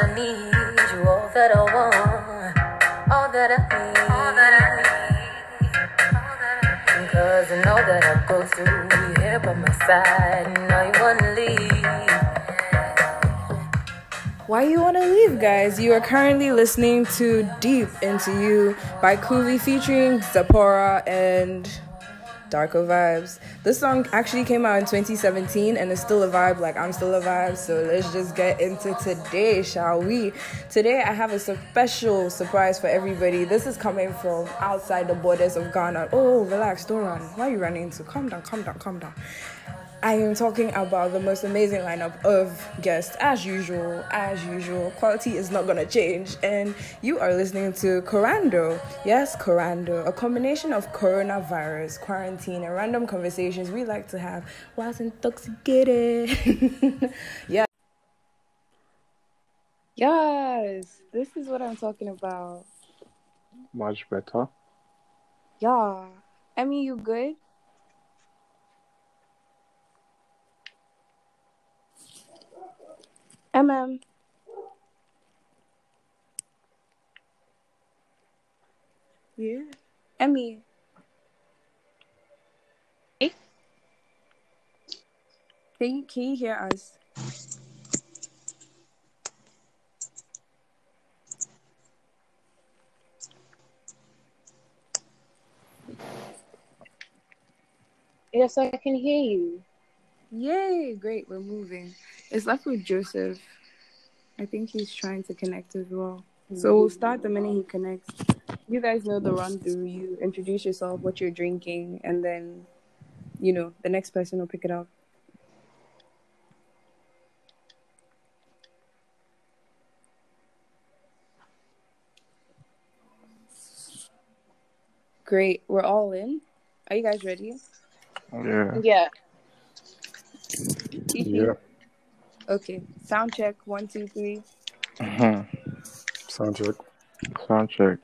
I need you, all that I want, all that I need, all that I need, all that I need. Cause I know that I go through, you here by my side, now you wanna leave. Why you wanna leave, guys? You are currently listening to Deep Into You by Cooley featuring Zipporah and Darker Vibes. This song actually came out in 2017 and it's still a vibe, like I'm still a vibe. So let's just get into today, shall we? Today I have a special surprise for everybody. This is coming from outside the borders of Ghana. Oh, relax, don't run. Why are you running into? Calm down, calm down, calm down. I am talking about the most amazing lineup of guests, as usual. As usual, quality is not gonna change, and you are listening to Corando. Yes, Corando, a combination of coronavirus, quarantine, and random conversations we like to have whilst intoxicated. yeah. Yes, this is what I'm talking about. Much better. Yeah. Emmy, you good? MM. Yeah. Emmy. Hey. Can you, can you hear us? Yes, I can hear you. Yay, great, we're moving. It's left with Joseph. I think he's trying to connect as well. So mm-hmm. we'll start the minute he connects. You guys know the run through. You introduce yourself, what you're drinking, and then, you know, the next person will pick it up. Great, we're all in. Are you guys ready? Yeah. Yeah. Yeah. Okay, sound check. One, two, three. Mhm. Sound check. Sound check.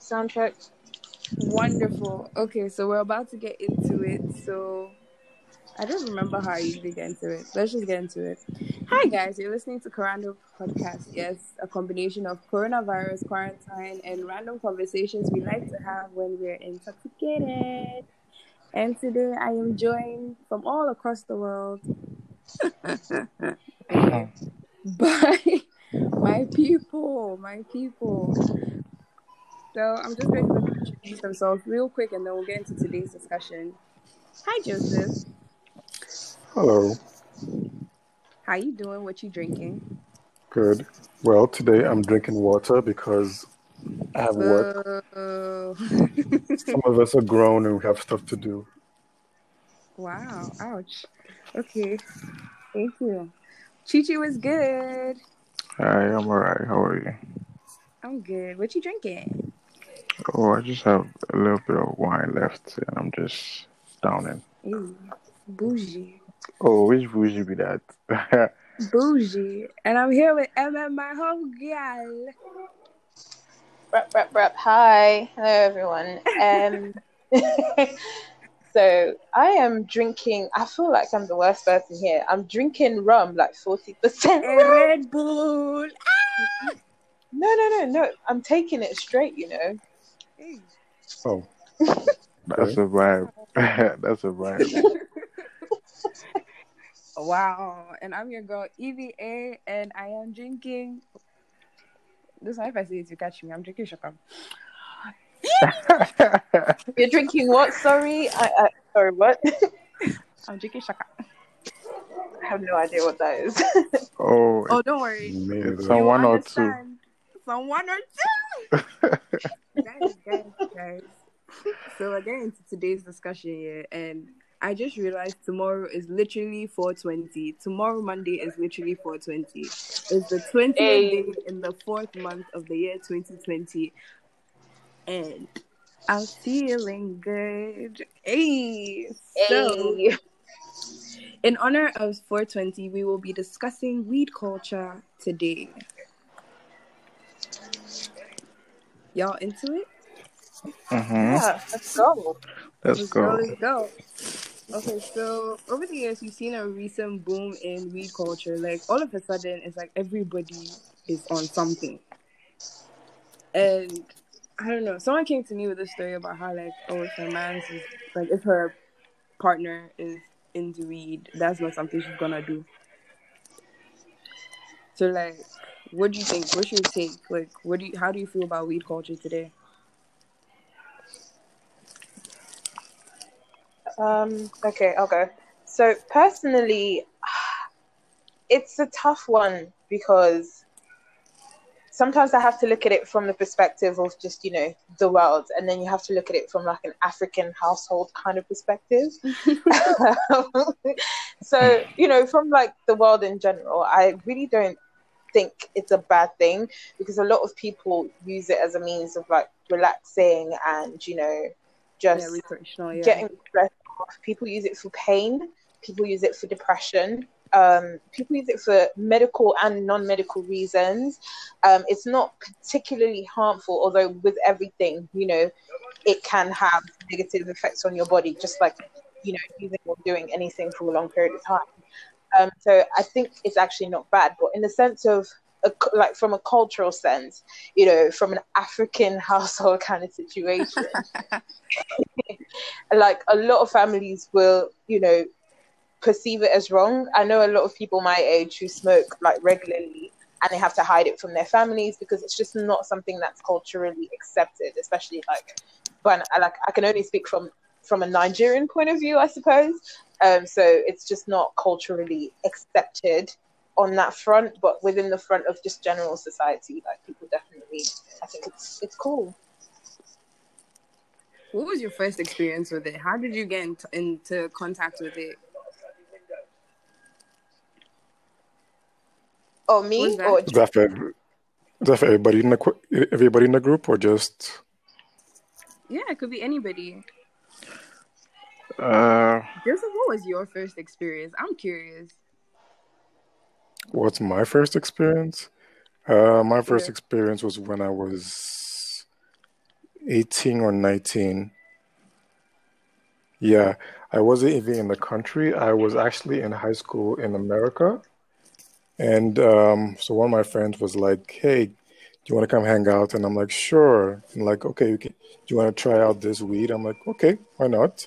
Soundtrack. Wonderful. Okay, so we're about to get into it. So I don't remember how I usually get into it. Let's just get into it. Hi guys, you're listening to Corando Podcast. Yes, a combination of coronavirus, quarantine, and random conversations we like to have when we're intoxicated. And today I am joined from all across the world by my people, my people. So I'm just going to introduce themselves real quick and then we'll get into today's discussion. Hi Joseph. Hello. How you doing? What you drinking? Good. Well, today I'm drinking water because I have work. Some of us are grown and we have stuff to do. wow. Ouch. Okay. Thank you. Chichi was good. Hi, I'm alright. How are you? I'm good. What you drinking? Oh, I just have a little bit of wine left, and I'm just downing. Ooh, bougie. Oh, which bougie be that? Bougie. And I'm here with Emma, my home girl. Brap, brap, brap. Hi. Hello, everyone. Um, so I am drinking. I feel like I'm the worst person here. I'm drinking rum, like 40%. Red Bull. No, no, no, no. I'm taking it straight, you know. Oh, That's a vibe. That's a vibe. Wow. And I'm your girl, EVA, and I am drinking. This one, if I say it, you catch me. I'm drinking Shaka. You're drinking what? Sorry. I, I sorry, what? I'm drinking Shaka. I have no idea what that is. oh, Oh, don't worry. me it's either. some You one or two. understand. Some one or two. guys, guys, guys. So we're getting into today's discussion here, and I just realized tomorrow is literally 420. Tomorrow, Monday, is literally 420. It's the 20th Hey. day in the fourth month of the year 2020, and I'm feeling good. Hey, so Hey. in honor of 420, we will be discussing weed culture today. Y'all into it? hmm Yeah, let's go. Let's go. Let's go. Okay, so over the years, we've seen a recent boom in weed culture. Like all of a sudden, it's like everybody is on something. And I don't know. Someone came to me with a story about how like, oh, if her man's is like if her partner is into weed, that's not something she's gonna do. So like, what do you think? What's your take? Like, what do you? How do you feel about weed culture today? Um, okay, I'll go. So personally, it's a tough one because sometimes I have to look at it from the perspective of just, you know, the world. And then you have to look at it from like an African household kind of perspective. so, you know, from like the world in general, I really don't think it's a bad thing because a lot of people use it as a means of like relaxing and, you know, just Yeah. Yeah. getting stress off. People use it for pain. People use it for depression. Um, people use it for medical and non-medical reasons. Um, it's not particularly harmful, although with everything, you know, it can have negative effects on your body, just like you know, using or doing anything for a long period of time. Um, so I think it's actually not bad, but in the sense of a, like from a cultural sense, you know, from an African household kind of situation, like a lot of families will, you know, perceive it as wrong. I know a lot of people my age who smoke like regularly and they have to hide it from their families because it's just not something that's culturally accepted, especially like but I like I can only speak from from a Nigerian point of view, I suppose. Um, so it's just not culturally accepted on that front, but within the front of just general society, like people definitely I think it's it's cool. What was your first experience with it? How did you get into, into contact with it? Oh me What's that? or Is that for, is that for everybody in the everybody in the group or just Yeah, it could be anybody. Uh, Joseph, what was your first experience? I'm curious. what's my first experience? Uh, my first Yeah. experience was when I was 18 or 19. Yeah, I wasn't even in the country. I was actually in high school in America. And um, so one of my friends was like, "Hey, do you want to come hang out?" And I'm like, "Sure." And like, "Okay, okay. do you want to try out this weed?" I'm like, "Okay, why not?"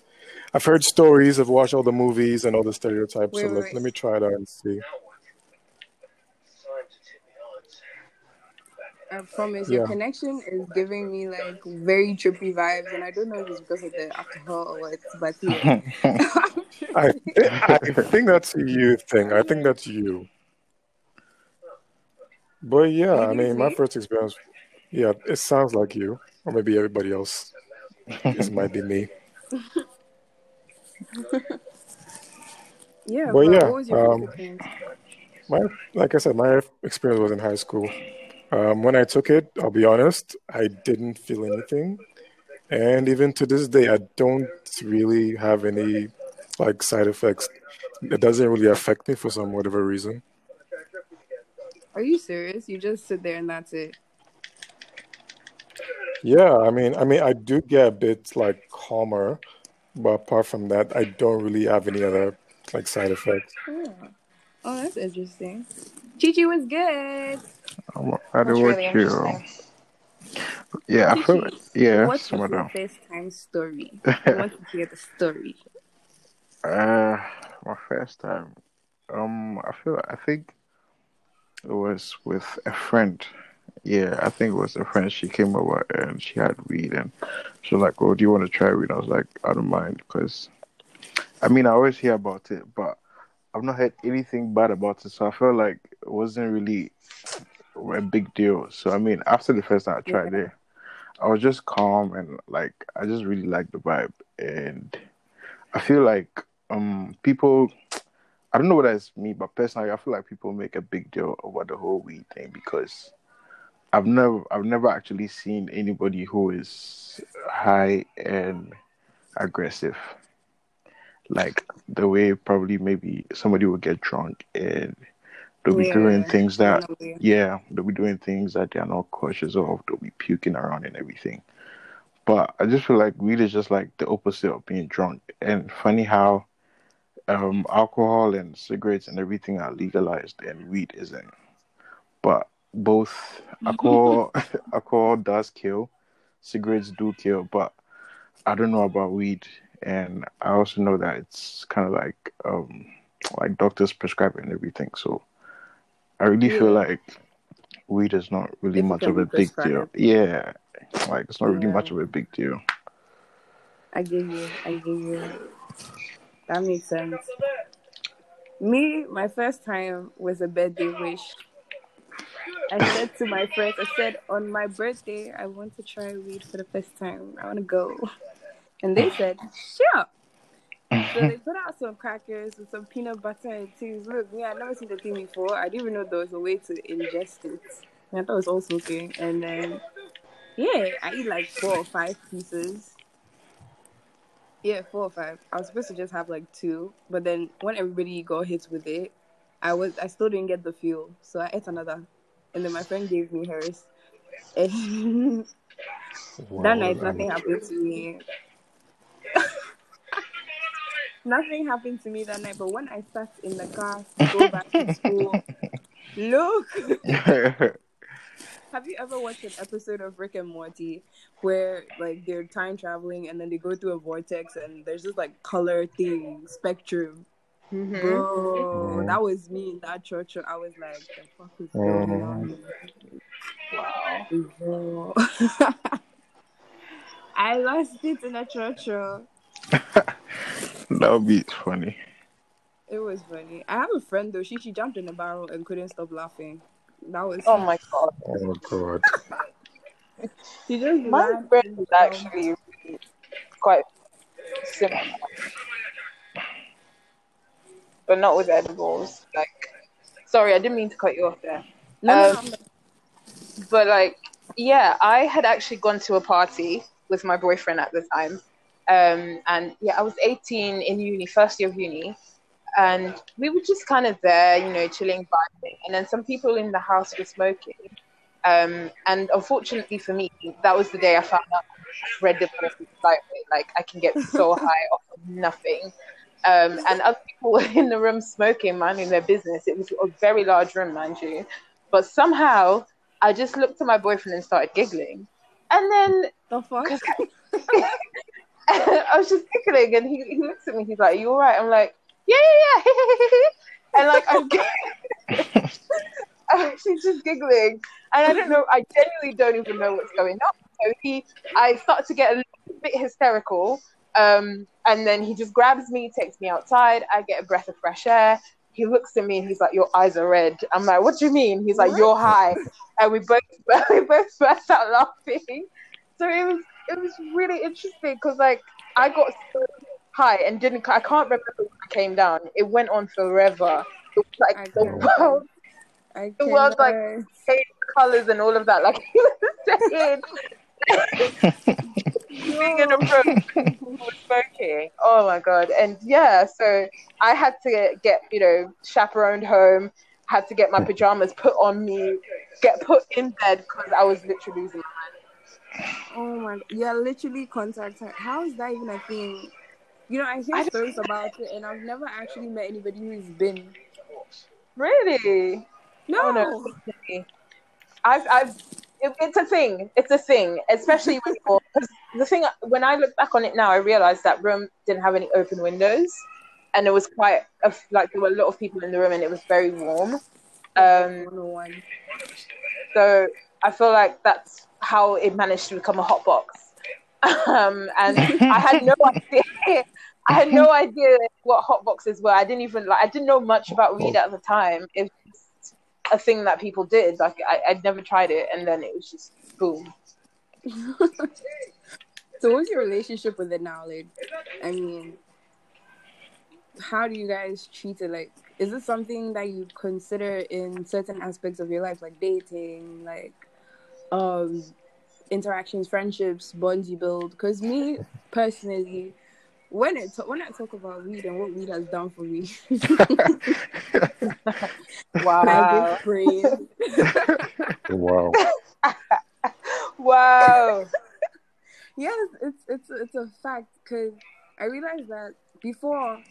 I've heard stories, I've watched all the movies and all the stereotypes. Wait, so wait, like, wait. let me try it out and see. I promise your connection is giving me like very trippy vibes, and I don't know if it's because of the alcohol or what, but yeah. I I think that's a you thing. I think that's you. But yeah, I mean, my first experience, yeah, it sounds like you, or maybe everybody else. This might be me. yeah, But but yeah, what was your um, my like I said, my experience was in high school. Um, when I took it, I'll be honest, I didn't feel anything, and even to this day, I don't really have any like side effects. It doesn't really affect me for some whatever reason. Are you serious? You just sit there and that's it. Yeah, I mean, I mean, I do get a bit like calmer, but apart from that, I don't really have any other like side effects. Oh, oh that's interesting. Chichi was good. I'm, I do That's what really you. interesting. Yeah, I feel yeah, what's some was your them. first time story? I want to hear the story. Uh, my first time. Um, I feel I think it was with a friend. Yeah, I think it was a friend. She came over and she had weed, and she was like, "Oh, do you want to try weed?" I was like, "I don't mind," because I mean, I always hear about it, but I've not heard anything bad about it. So I felt like it wasn't really a big deal. So I mean, after the first time I tried it, I was just calm and like I just really liked the vibe, and I feel like um people. I don't know whether it's me, but personally, I feel like people make a big deal over the whole weed thing because I've never, I've never actually seen anybody who is high and aggressive, like the way probably maybe somebody will get drunk and they'll be doing things that, yeah, they'll be doing things that they're not cautious of. They'll be puking around and everything. But I just feel like weed is just like the opposite of being drunk. And funny how um, alcohol and cigarettes and everything are legalized and weed isn't. But both alcohol alcohol does kill, cigarettes do kill, but I don't know about weed, and I also know that it's kind of like um like doctors prescribe it and everything. So I really feel like weed is not really much of a big deal. Yeah, like it's not really much of a big deal. I get you. I get you. That makes sense. Me, my first time was a birthday wish. I said to my friends, I said, on my birthday, I want to try weed for the first time. I want to go. And they said, sure. So they put out some crackers with some peanut butter and cheese. Look, me, I never seen the thing before. I didn't even know there was a way to ingest it. I thought it was all smoking. And then, yeah, I eat like four or five pieces. Yeah, four or five. I was supposed to just have like two, but then when everybody got hit with it, I was I still didn't get the fuel, so I ate another, and then my friend gave me hers. And Wow, that night, nothing happened to me. nothing happened to me that night, but when I sat in the car to go back to school, look. Have you ever watched an episode of Rick and Morty where like they're time traveling and then they go through a vortex and there's this like color thing, spectrum. Mhm. Bro, Mhm. that was me in that church. I was like, the fuck is going on? Bro. I lost it in a church. that would be funny. It was funny. I have a friend though. She she jumped in a barrel and couldn't stop laughing. That was Oh my god. Oh my god. she just My laughed friend and is laughed. actually quite similar. But not with edibles. Like sorry, I didn't mean to cut you off there. No, no, Um, no, But like, yeah, I had actually gone to a party with my boyfriend at the time. Um, and yeah, I was 18 in uni, first year of uni. And we were just kind of there, you know, chilling, vibing. And then some people in the house were smoking. Um, and unfortunately for me, that was the day I found out incredible excitement. Like, I can get so high off of nothing. Um, and other people were in the room smoking, minding their business. It was a very large room, mind you. But somehow, I just looked at my boyfriend and started giggling. And then the fuck? I was just giggling, and he, he looks at me. He's like, "You all right?" I'm like, "Yeah, yeah, yeah." and like I'm, gi- I'm actually just giggling, and I don't know. I genuinely don't even know what's going on. So he, I start to get a little bit hysterical, um, and then he just grabs me, takes me outside. I get a breath of fresh air. He looks at me and he's like, "Your eyes are red." I'm like, "What do you mean?" He's like, "You're high," and we both we both burst out laughing. So it was it was really interesting because like I got so high and didn't I can't remember when I came down. It went on forever. It was like I the world I The world's like- changed colors and all of that. Like he was saying, being in a room, smoking. Oh my god! And yeah, so I had to get you know chaperoned home. Had to get my pajamas put on me, get put in bed because I was literally losing my mind. Oh my! Yeah, literally contact her. How is that even a thing? You know, I hear I stories about it, and I've never actually met anybody who's been. Really? No, Oh, no. I've, I've, it, it's a thing. It's a thing, especially when you're, the thing, when I look back on it now, I realized that room didn't have any open windows and it was quite, a, like, there were a lot of people in the room and it was very warm. Um, 101. so I feel like that's how it managed to become a hot box. Um, and I had no idea. I had no idea what hot boxes were. I didn't even like. I didn't know much about weed at the time. It was just a thing that people did. Like I, I'd never tried it, and then it was just boom. So, what's your relationship with it now? Like, I mean, how do you guys treat it? Like, is it something that you consider in certain aspects of your life, like dating, like, um, interactions, friendships, bonds you build? Because me personally, when it when I talk about weed and what weed has done for me, I Wow! get praise. Wow. wow! yes, it's it's it's a fact because I realized that before,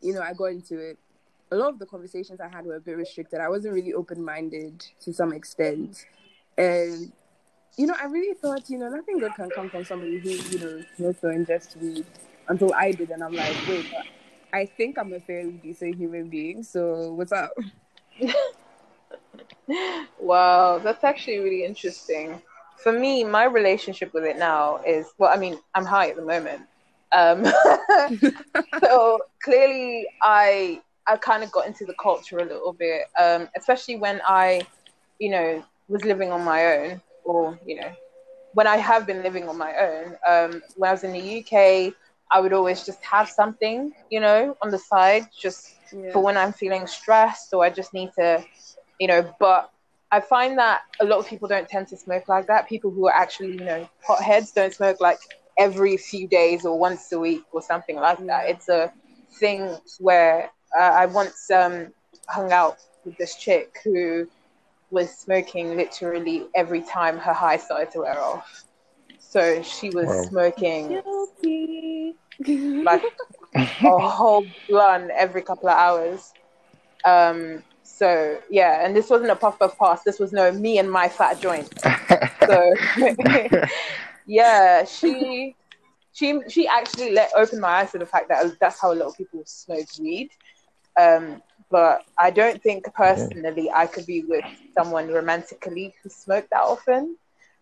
you know, I got into it. a lot of the conversations I had were a bit restricted. I wasn't really open minded to some extent, and you know, I really thought, you know, nothing good can come from somebody who, you know, knows to ingest weed until I did, and I'm like, wait, I think I'm a fairly decent human being. So what's up? wow, that's actually really interesting. For me, my relationship with it now is well, I mean, I'm high at the moment. Um, so clearly, I I kind of got into the culture a little bit, um, especially when I, you know, was living on my own, or you know, when I have been living on my own. Um, when I was in the UK, I would always just have something, you know, on the side, just yeah. for when I'm feeling stressed or I just need to, you know. But I find that a lot of people don't tend to smoke like that. People who are actually, you know, potheads don't smoke like every few days or once a week or something like that. It's a thing where uh, I once um, hung out with this chick who was smoking literally every time her high started to wear off. So she was wow. smoking Guilty. Like a whole blunt every couple of hours. Um, so yeah, and this wasn't a puff puff pass. This was no me and my fat joint. so yeah, she she she actually let open my eyes to the fact that that's how a lot of people smoke weed. Um, but I don't think personally I could be with someone romantically who smoked that often.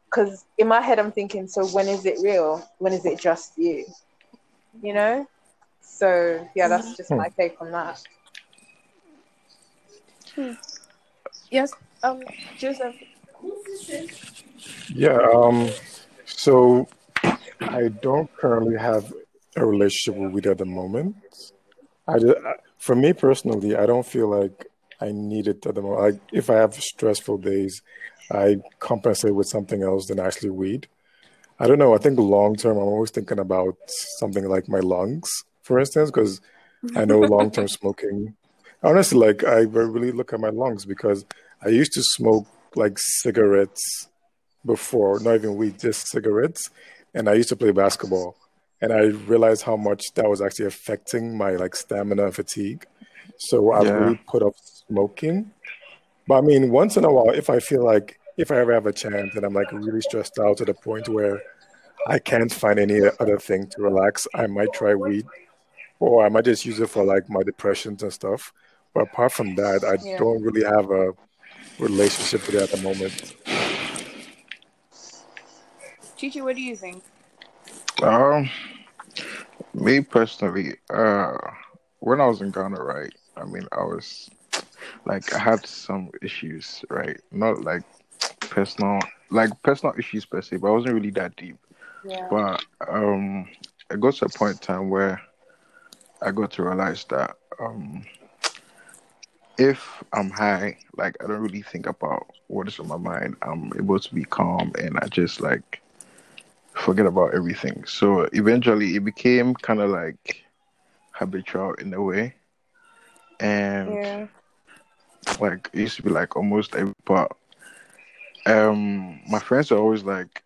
Because in my head, I'm thinking, so when is it real? When is it just you? You know? So, yeah, that's just my take on that. Hmm. Yes, um, Joseph. Yeah, um, so I don't currently have a relationship with weed at the moment. I just, for me personally, I don't feel like I need it at the moment. Like if I have stressful days, I compensate with something else than actually weed. I don't know. I think long term, I'm always thinking about something like my lungs, for instance, because I know long term smoking. Honestly, like I really look at my lungs because I used to smoke like cigarettes before, not even weed, just cigarettes, and I used to play basketball and I realized how much that was actually affecting my like stamina and fatigue. So I yeah. really put off smoking. But I mean, once in a while, if I feel like if I ever have a chance and I'm like really stressed out to the point where I can't find any other thing to relax, I might try weed, or I might just use it for like my depressions and stuff. But apart from that, I yeah. don't really have a relationship with it at the moment. Chichi, what do you think? Um, me personally, uh, when I was in Ghana, right? I mean, I was like, I had some issues, right? Not like personal, like personal issues per se, but I wasn't really that deep. Yeah. But um, it got to a point in time where I got to realize that um, if I'm high, like I don't really think about what is on my mind. I'm able to be calm, and I just like forget about everything. So eventually it became kind of like habitual in a way. And yeah. like it used to be like almost every part. Um my friends are always like,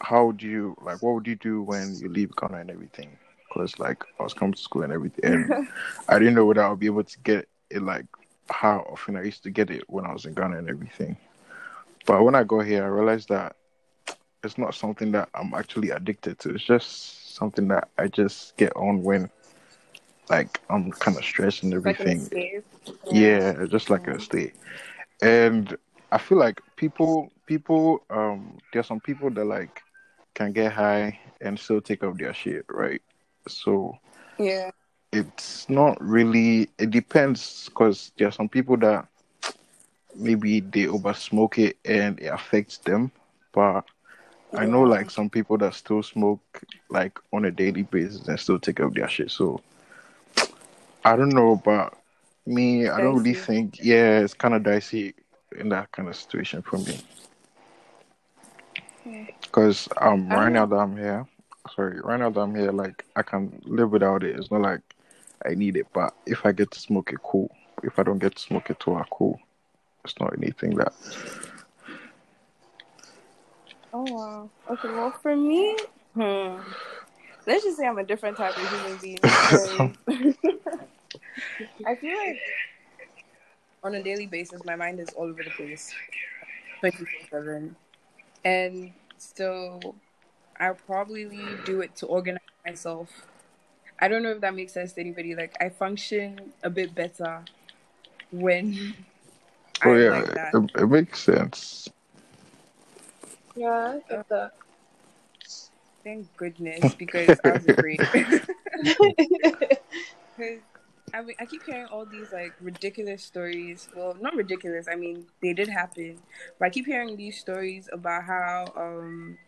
How do you like what would you do when you leave Ghana and everything? Because like I was coming to school and everything and I didn't know whether I would be able to get it like how often I used to get it when I was in Ghana and everything. But when I got here I realized that it's not something that I'm actually addicted to. It's just something that I just get on when like I'm kind of stressed and everything. Like yeah. yeah. just like a state. And I feel like people people um are some people that like can get high and still take off their shit, right? So yeah, it's not really. It depends because there are some people that maybe they over smoke it and it affects them, but I know like some people that still smoke like on a daily basis and still take up their shit. So I don't know, but me. I don't really think. Yeah, it's kind of dicey in that kind of situation for me. Because um, right now that I'm here, sorry, right now that I'm here, like I can live without it. It's not like I need it, but if I get to smoke it, cool. If I don't get to smoke it, too, I cool. It's not anything that Oh wow. Okay, well for me, hmm, let's just say I'm a different type of human being. I feel like on a daily basis, my mind is all over the place, twenty four seven, and so I probably do it to organize myself. I don't know if that makes sense to anybody. Like I function a bit better when Oh I'm yeah, like that. it, it makes sense. Yeah, I get. Thank goodness, because I was afraid. I mean, I keep hearing all these like ridiculous stories. Well, not ridiculous. I mean, they did happen, but I keep hearing these stories about how um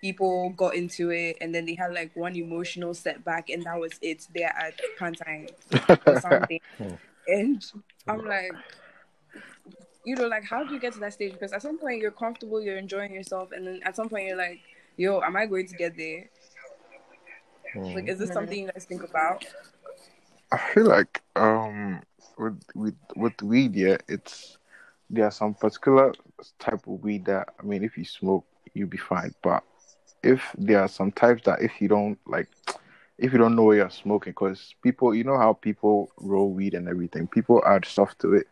people got into it and then they had like one emotional setback and that was it. They're at Pantine or something, hmm. and I'm hmm. like. You know, like, how do you get to that stage? Because at some point you're comfortable, you're enjoying yourself, and then at some point you're like, "Yo, am I going to get there? Like, hmm. is this something you guys think about?" I feel like um with with with weed, yeah, it's there are some particular type of weed that I mean, if you smoke, you'll be fine. But if there are some types that if you don't like, if you don't know what you're smoking, because people, you know how people roll weed and everything, people add stuff to it.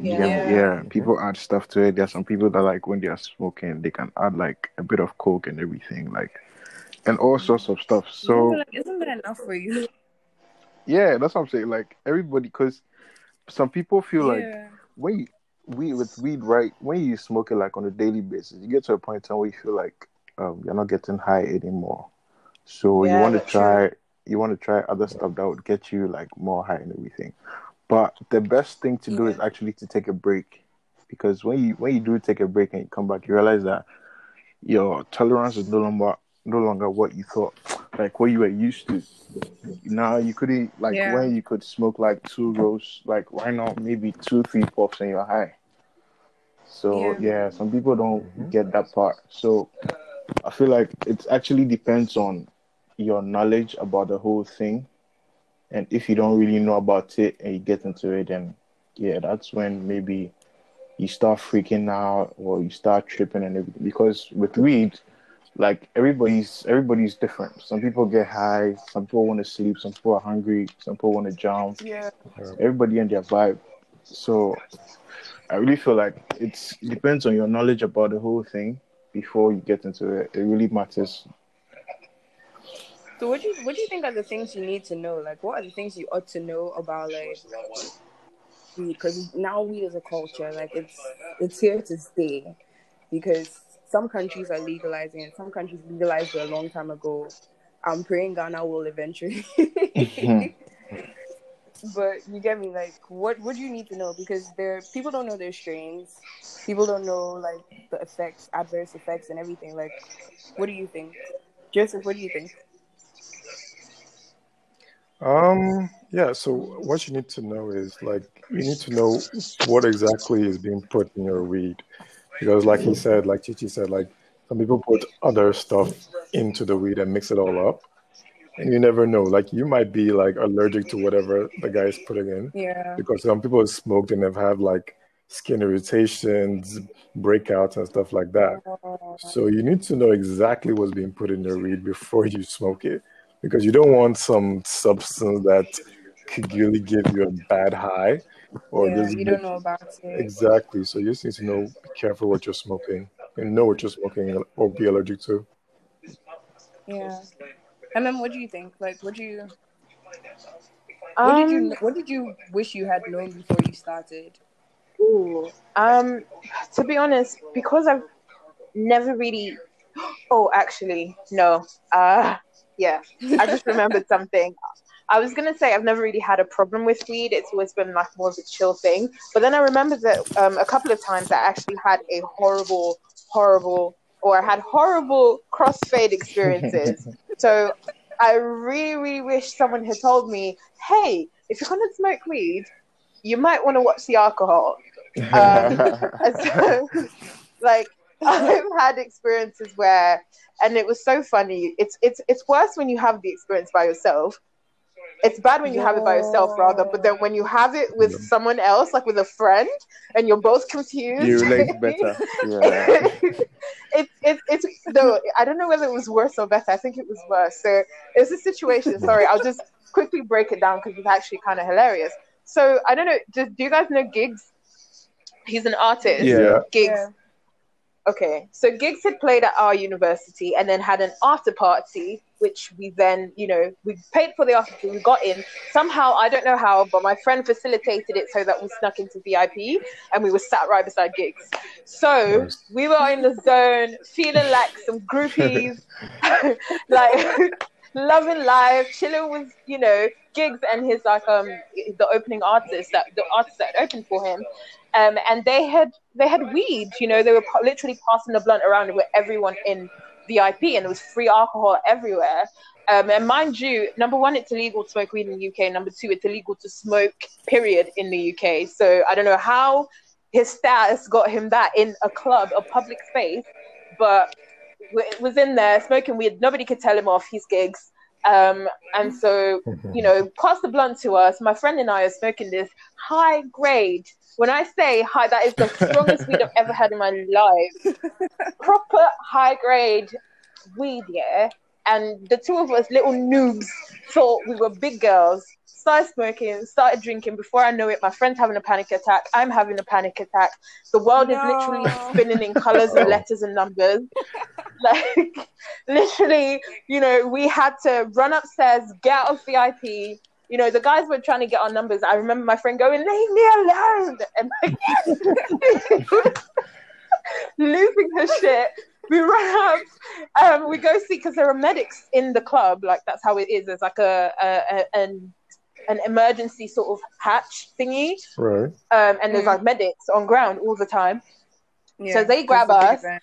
You get me? Yeah. yeah, people add stuff to it. There are some people that like when they are smoking, they can add like a bit of coke and everything, like, and all sorts of stuff. So. like, isn't that enough for you? Yeah, that's what I'm saying. Like everybody, because some people feel like when you weed with weed, right? When you smoke it like on a daily basis, you get to a point where you feel like um, you're not getting high anymore. So you want to try, you want to try other stuff that would get you like more high and everything. But the best thing to do is actually to take a break, because when you when you do take a break and you come back, you realize that your tolerance is no longer no longer what you thought, like what you were used to. Now you couldn't like Yeah. when you could smoke like two rows, like why not maybe two three puffs and you're high. So Yeah. yeah, some people don't mm-hmm. get that part. So I feel like it actually depends on your knowledge about the whole thing, and if you don't really know about it and you get into it, then yeah, that's when maybe you start freaking out or you start tripping and everything. Because with weed, like everybody's everybody's different. Some people get high, some people want to sleep, some people are hungry, some people want to jump. Yeah. Everybody and their vibe. So I really feel like it's it depends on your knowledge about the whole thing before you get into it. It really matters. So what do you what do you think are the things you need to know? Like, what are the things you ought to know about like weed? Because now weed is a culture. Like, it's it's here to stay. Because some countries are legalizing it. Some countries legalized it a long time ago. I'm praying Ghana will eventually. but you get me. Like, what what do you need to know? Because there people don't know their strains. People don't know like the effects, adverse effects, and everything. Like, what do you think, Joseph? What do you think? Um, yeah, so what you need to know is like you need to know what exactly is being put in your weed. Because like he said, like Chichi said, like some people put other stuff into the weed and mix it all up. And you never know. Like you might be like allergic to whatever the guy is putting in. Yeah. Because some people have smoked and have had like skin irritations, breakouts and stuff like that. So you need to know exactly what's being put in your weed before you smoke it, because you don't want some substance that could really give you a bad high, or yeah, just you don't know about it. exactly. So you just need to know, be careful what you're smoking, and know what you're smoking or be allergic to. Yeah. And then, what do you think? Like, what do you? What did Um, you? What did you wish you had known before you started? Ooh. Um, to be honest, because I've never really. Oh, actually, no. Uh, yeah, I just remembered something. I was gonna say I've never really had a problem with weed. It's always been like more of a chill thing. But then I remember that um, a couple of times I actually had a horrible, horrible, or I had horrible crossfade experiences. so I really, really wish someone had told me, "Hey, if you're gonna smoke weed, you might want to watch the alcohol." Um, so, like, I've had experiences where, and it was so funny. It's it's it's worse when you have the experience by yourself. It's bad when you have it by yourself, rather. But then when you have it with someone else, like with a friend, and you're both confused, you relate better. Yeah. it's it's it's no. I don't know whether it was worse or better. I think it was worse. So it's a situation. Sorry, I'll just quickly break it down because it's actually kind of hilarious. So I don't know. Do, do you guys know Giggs? He's an artist. Yeah. Giggs. Yeah. Okay, so Giggs had played at our university and then had an after party, which we then, you know, we paid for the after we got in. Somehow, I don't know how, but my friend facilitated it so that we snuck into VIP and we were sat right beside Giggs. So Nice. we were in the zone, feeling like some groupies, like loving life, chilling with, you know, Giggs and his like um the opening artist that the artist that opened for him. Um, and they had they had weed. You know, they were literally passing the blunt around with everyone in VIP, and there was free alcohol everywhere. Um, and mind you, number one, it's illegal to smoke weed in the UK. Number two, it's illegal to smoke, period, in the UK. So I don't know how his status got him that in a club, a public space, but w- was in there smoking weed. Nobody could tell him off. His gigs. Um, and so, you know, pass the blunt to us. My friend and I are smoking this high grade. When I say high, that is the strongest weed I've ever had in my life. Proper high grade weed, yeah. And the two of us, little noobs, thought we were big girls. Started smoking, started drinking. Before I know it, my friend's having a panic attack. I'm having a panic attack. The world is literally spinning in colors and letters and numbers. Like, literally, you know, we had to run upstairs, get out of VIP. You know, the guys were trying to get our numbers. I remember my friend going, "Leave me alone," and like, losing her shit. We run up, um, we go see because there are medics in the club. Like that's how it is. There's like a, a, a an an emergency sort of hatch thingy, Right. um, and there's Mm. like medics on ground all the time. Yeah, So they grab us. event.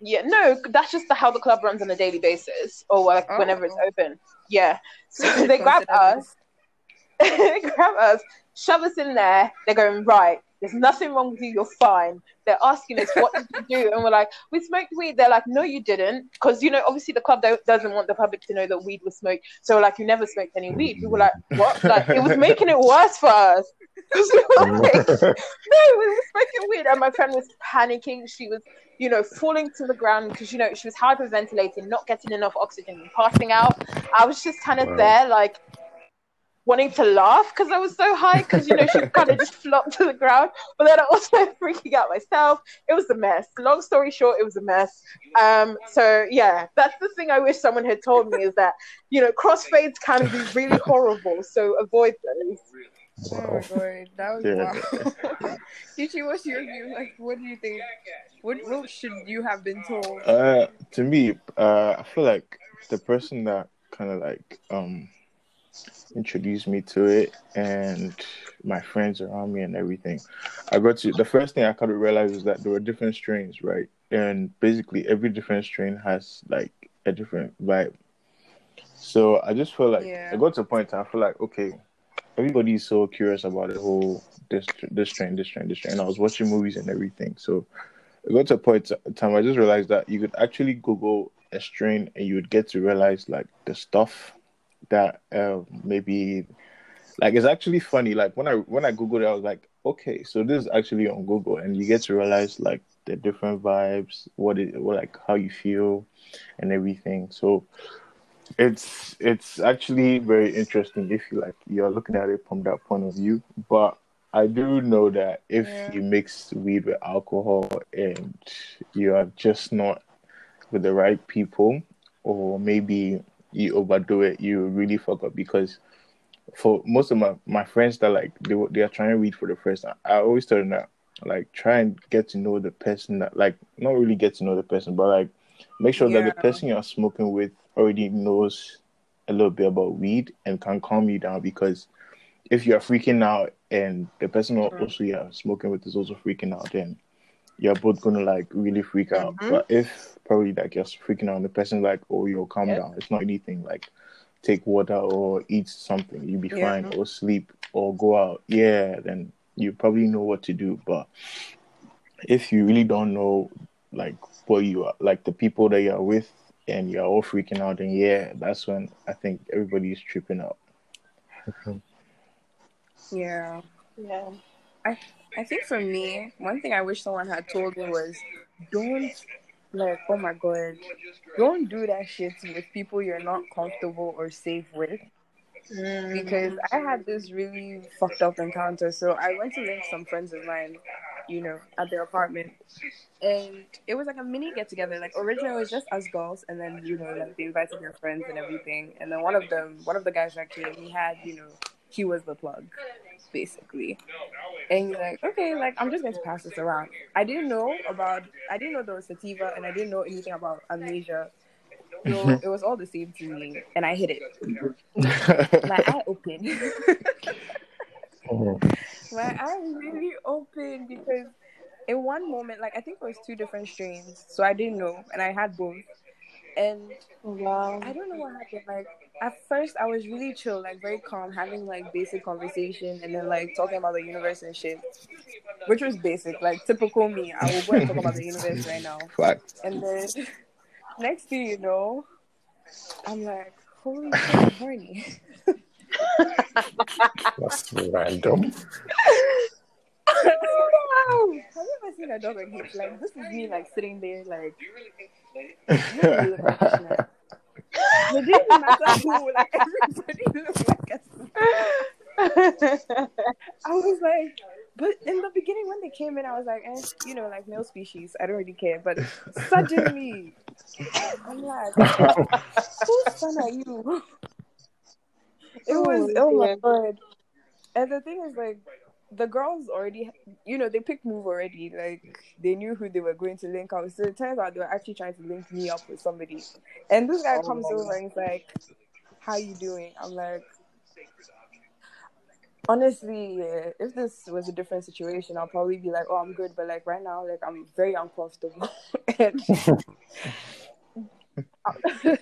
Yeah, no, that's just the, how the club runs on a daily basis, or like Oh. whenever it's open. Yeah, so they grab us, they grab us, shove us in there. They're going right. There's nothing wrong with you. You're fine. They're asking us what did you do, and we're like, we smoked weed. They're like, no, you didn't, because you know, obviously the club don't, doesn't want the public to know that weed was smoked. So like, you never smoked any weed. We were like, what? Like it was making it worse for us. we were like, no, we were smoking weed, and my friend was panicking. She was, you know, falling to the ground because you know she was hyperventilating, not getting enough oxygen, and passing out. I was just kind of Wow. there, like wanting to laugh because I was so high because you know she kind of just flopped to the ground, but then I also freaking out myself. It was a mess. Long story short, it was a mess. Um, so yeah, that's the thing I wish someone had told me is that you know crossfades can be really horrible, so avoid those. Oh Wow. my god, that was Yeah. wow. Chichi, what's your view? Like, what do you think? What what should you have been told? Uh, to me, uh, I feel like the person that kind of like um introduced me to it and my friends around me and everything. I got to the first thing I kind of realized is that there were different strains, right? And basically every different strain has like a different vibe. So I just feel like Yeah. I got to a point I feel like okay, everybody's so curious about the whole this this strain, this strain, this strain. And I was watching movies and everything, so I got to a point time I just realized that you could actually Google a strain and you would get to realize like the stuff that uh, maybe like it's actually funny. Like when I when I googled it, I was like, okay, so this is actually on Google, and you get to realize like the different vibes, what it, what like how you feel, and everything. So it's it's actually very interesting if you like you're looking at it from that point of view. But I do know that if Yeah. you mix weed with alcohol and you are just not with the right people, or maybe you overdo it, you really fuck up. Because for most of my, my friends that like they they are trying to read for the first time, I always tell them that like try and get to know the person that like not really get to know the person, but like make sure that the person you're smoking with already knows a little bit about weed and can calm you down. Because if you're freaking out and the person also you're smoking with is also freaking out, then you're both gonna like really freak out. Mhm. But if probably like you're freaking out and the person like, oh yo, calm Yeah. down. It's not anything like take water or eat something, you'll be Yeah. fine, or sleep or go out. Yeah, then you probably know what to do. But if you really don't know like what you are like the people that you're with and you're all freaking out, then yeah, that's when I think everybody's tripping out. Yeah. Yeah. I I think for me, one thing I wish someone had told me was don't like oh my god, don't do that shit with people you're not comfortable or safe with. because I had this really fucked up encounter. So I went to link some friends of mine, you know, at their apartment, and it was like a mini get together. Like originally it was just us girls, and then you know, like they invited their friends and everything. And then one of them, one of the guys came, he had, you know, he was the plug, basically. And he's like, okay, like I'm just going to pass this around. I didn't know about, I didn't know there was sativa, and I didn't know anything about amnesia. So mm-hmm. it was all the same to me, and I hit it. Mm-hmm. My eye opened. My eye really opened because in one moment, like I think it was two different strains, so I didn't know, and I had both. And Wow. I don't know what happened. Like at first, I was really chill, like very calm, having like basic conversation, and then like talking about the universe and shit, which was basic, like typical me. I will go and talk about the universe right now. Fact. And then next thing you know, I'm like, holy shit, I'm horny. That's random. Have you ever seen a dog like this? Like this is me like sitting there like really like a didn't matter who, like everybody looked like a. I was like, but in the beginning when they came in, I was like, eh, you know, like male species, I don't really care. But suddenly, I'm like, whose son are you? It was, oh my god. And the thing is, like, the girls already, you know, they picked move already. Like, they knew who they were going to link up. So it turns out they were actually trying to link me up with somebody. And this guy comes over and he's like, "How you doing?" I'm like, honestly, yeah, if this was a different situation, I'll probably be like, "Oh, I'm good," but like right now, like I'm very uncomfortable, and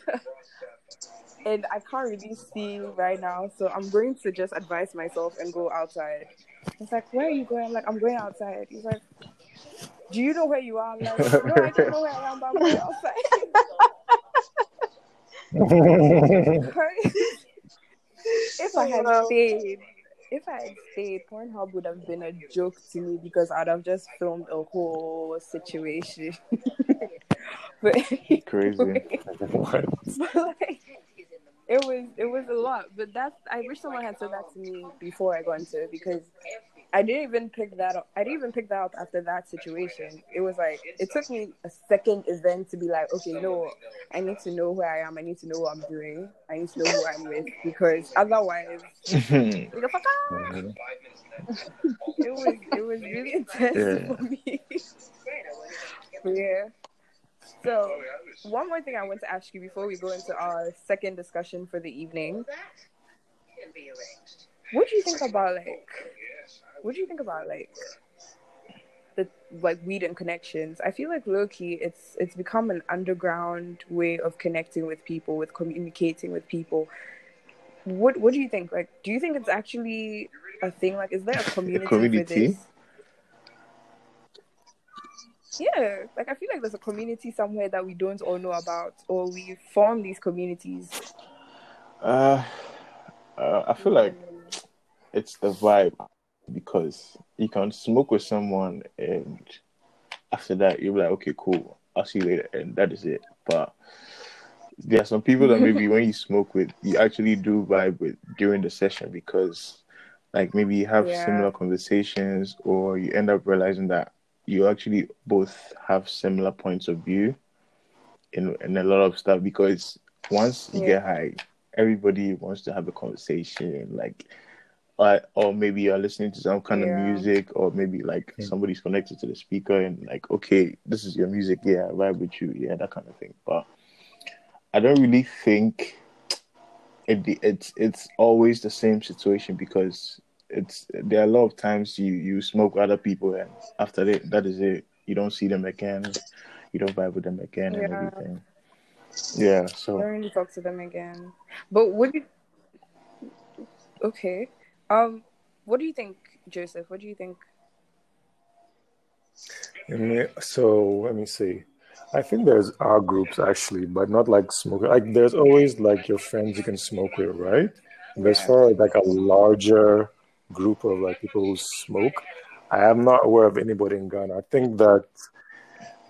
and I can't really see right now, so I'm going to just advise myself and go outside. He's like, "Where are you going?" I'm like, "I'm going outside." He's like, "Do you know where you are?" I'm like, "No, I don't know where I am, but I'm going outside." if I had Wow. stayed, if I had stayed, Pornhub would have been a joke to me because I'd have just filmed a whole situation. but Crazy. What? but like, it was it was a lot. But that's I wish someone had said that to me before I got into it because I didn't even pick that up. I didn't even pick that up after that situation. It was like it took me a second event to be like, okay, no, I need to know where I am. I need to know what I'm doing. I need to know who I'm with because otherwise, yeah. the fuck out. Mm-hmm. it was it was really intense Yeah. for me. Yeah. So one more thing I want to ask you before we go into our second discussion for the evening. What do you think about like what do you think about like the like weed and connections? I feel like low key it's it's become an underground way of connecting with people, with communicating with people. What what do you think? Like do you think it's actually a thing? Like is there a community, for community? this? Yeah, like I feel like there's a community somewhere that we don't all know about, or we form these communities. Uh, uh, I feel like it's the vibe because you can smoke with someone and after that you're like, okay, cool, I'll see you later, and that is it. But there are some people that maybe when you smoke with, you actually do vibe with during the session because, like, maybe you have Yeah. similar conversations or you end up realizing that you actually both have similar points of view in in a lot of stuff because once you Yeah. get high, everybody wants to have a conversation, like, or, or maybe you're listening to some kind Yeah. of music, or maybe like somebody's connected to the speaker and like, okay, this is your music, yeah, I vibe with you, yeah, that kind of thing. But I don't really think it it's it's always the same situation because it's there are a lot of times you you smoke other people and after that that is it. You don't see them again, you don't vibe with them again and everything. Yeah, I so don't really talk to them again. But what do you... Okay. Um, what do you think, Joseph? What do you think? So let me see. I think there's our groups actually, but not like smoke. Like there's always like your friends you can smoke with, right? But as far as like a larger group of like people who smoke, I am not aware of anybody in Ghana. I think that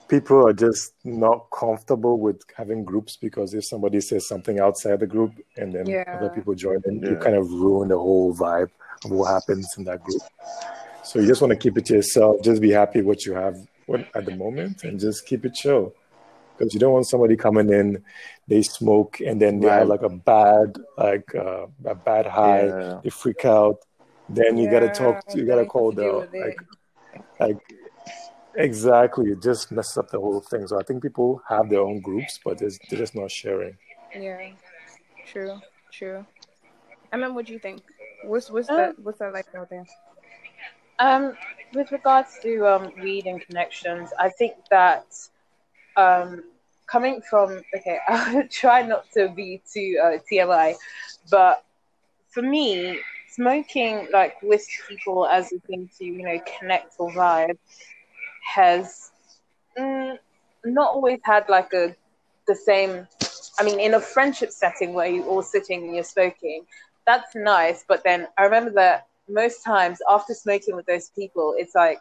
people are just not comfortable with having groups because if somebody says something outside the group and then Yeah. other people join in, you kind of ruin the whole vibe of what happens in that group. So you just want to keep it to yourself. Just be happy what you have at the moment and just keep it chill. Because you don't want somebody coming in, they smoke and then they have like a bad, like uh, a bad high. Yeah. They freak out. Then you gotta talk. You gotta call have the like like exactly it just messes up the whole thing so i think people have their own groups but it's, they're just not sharing Yeah, true, true. I mean, what do you think? What's what's Um, that what's that like out there? Um, with regards to um, weed and connections, I think that um, coming from okay, I'll try not to be too uh, TMI, but for me, smoking like with people as a thing to you know connect or vibe has mm, not always had like a the same. I mean, in a friendship setting where you're all sitting and you're smoking, that's nice. But then I remember that most times after smoking with those people, it's like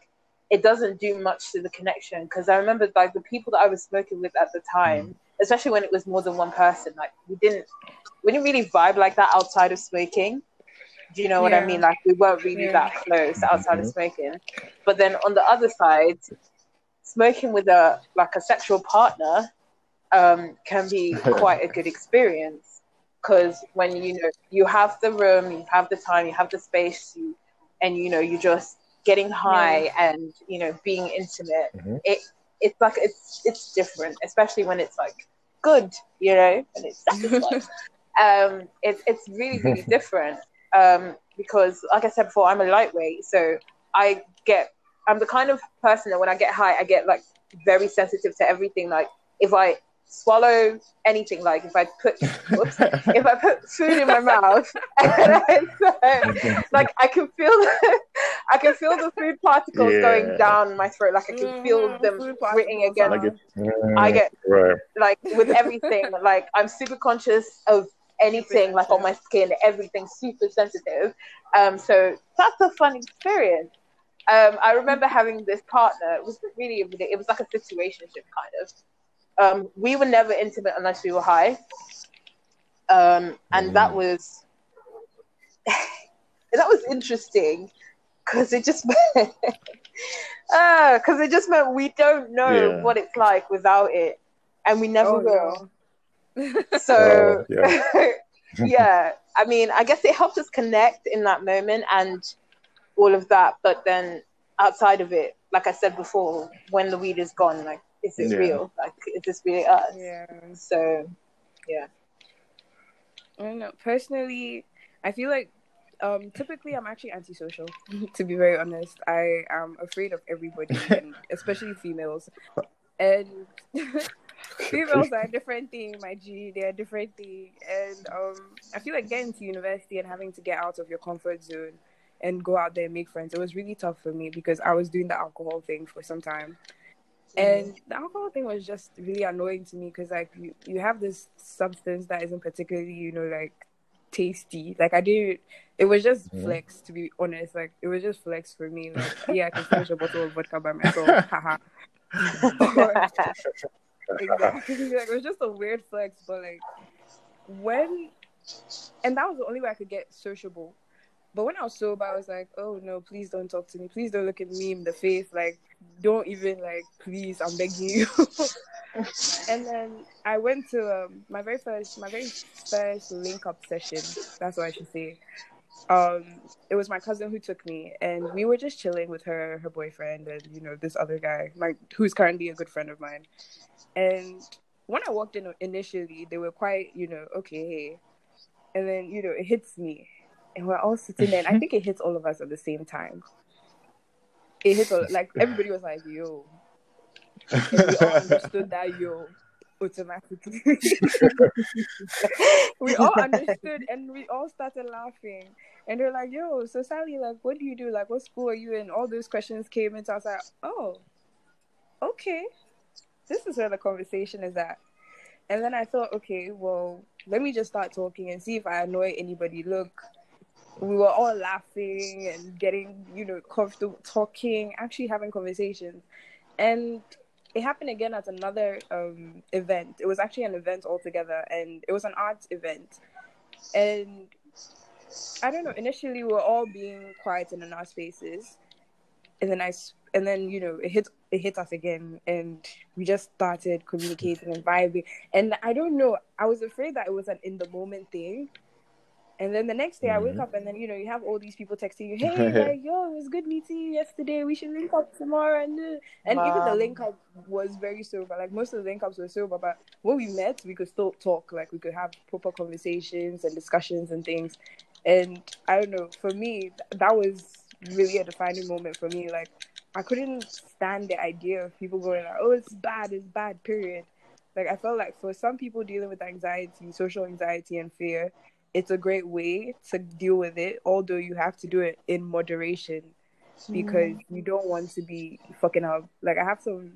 it doesn't do much to the connection. Because I remember like the people that I was smoking with at the time, especially when it was more than one person, like we didn't we didn't really vibe like that outside of smoking. Do you know what I mean? Like we weren't really Yeah. that close outside of smoking. But then on the other side, smoking with a like a sexual partner um, can be quite a good experience because when you know you have the room, you have the time, you have the space, you, and you know you're just getting high and you know being intimate. Mhm. It it's like it's it's different, especially when it's like good, you know, and it's satisfying. um, it's it's really really different um, because, like I said before, I'm a lightweight, so I get I'm the kind of person that when I get high, I get like very sensitive to everything. Like if I swallow anything, like if I put whoops, if I put food in my mouth, and I, like I can feel the, I can feel the food particles Yeah. going down my throat. Like I can feel Mhm, them food gritting particles against Like I get right like with everything like i'm super conscious of anything like on my skin everything super sensitive. Um so that's a fun experience. Um i remember having this partner it wasn't really it was like a situationship kind of. Um we were never intimate unless we were high. Um and that was that was interesting because it just because it just meant we don't know Yeah. what it's like without it. And we never Oh, will. no. So Oh, yeah. yeah, I mean, I guess it helped us connect in that moment and all of that. But then outside of it, like I said before, when the weed is gone, like, is it Yeah. real? Like, is this really us? Yeah. So yeah. I don't know. Personally, I feel like um typically I'm actually antisocial, to be very honest. I am afraid of everybody and especially females. And females are a different thing, my G, they're a different thing. And um I feel like getting to university and having to get out of your comfort zone and go out there and make friends, it was really tough for me because I was doing the alcohol thing for some time. And the alcohol thing was just really annoying to me because like you, you have this substance that isn't particularly, you know, like tasty. Like I didn't it was just Mhm. flex to be honest. Like it was just flex for me. Like yeah, I can finish a bottle of vodka by myself. Haha. Exactly. Like, it was just a weird flex, but like when and that was the only way I could get sociable. But when I was sober, I was like, oh no, please don't talk to me. Please don't look at me in the face. Like, don't even like, please, I'm begging you. and then I went to um, my very first, my very first link up session. That's what I should say. Um, it was my cousin who took me, and we were just chilling with her, her boyfriend, and you know this other guy, my who's currently a good friend of mine. And when I walked in initially, they were quite, you know, okay. And then, you know, it hits me. And we're all sitting there. And I think it hits all of us at the same time. It hits all, like, everybody was like, yo. And we all understood that yo automatically. we all understood and we all started laughing. And they're like, yo, so Sally, like, what do you do? Like, what school are you in? All those questions came into us. Like, oh, okay. This is where the conversation is at. And then I thought, okay, well, let me just start talking and see if I annoy anybody. Look, we were all laughing and getting, you know, comfortable talking, actually having conversations. And it happened again at another um event. It was actually an event altogether, and it was an arts event. And I don't know. Initially, we were all being quiet and in our spaces, and then I and then you know it hit it hit us again, and we just started communicating and vibing. And I don't know. I was afraid that it was an in the moment thing. And then the next day I wake Mhm. up and then you know you have all these people texting you, hey, like yo, it was good meeting you yesterday. We should link up tomorrow and uh, and even the link up was very sober. Like most of the link ups were sober, but when we met, we could still talk. Like we could have proper conversations and discussions and things. And I don't know, for me, th- that was really a defining moment for me. Like I couldn't stand the idea of people going like, oh, it's bad, it's bad. Period. Like I felt like for some people dealing with anxiety, social anxiety, and fear, it's a great way to deal with it. Although you have to do it in moderation because you don't want to be fucking up. Like I have some.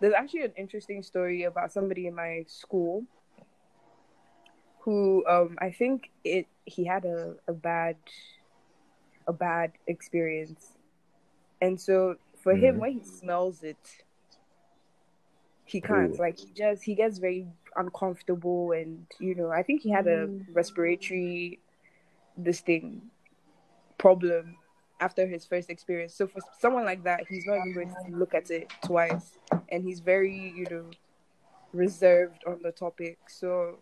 There's actually an interesting story about somebody in my school who um I think it he had a, a bad a bad experience. And so for him Mhm. when he smells it he can't Ooh. like he just he gets very uncomfortable and you know I think he had a respiratory this thing problem after his first experience. So for someone like that, he's not even going to look at it twice, and he's very, you know, reserved on the topic. So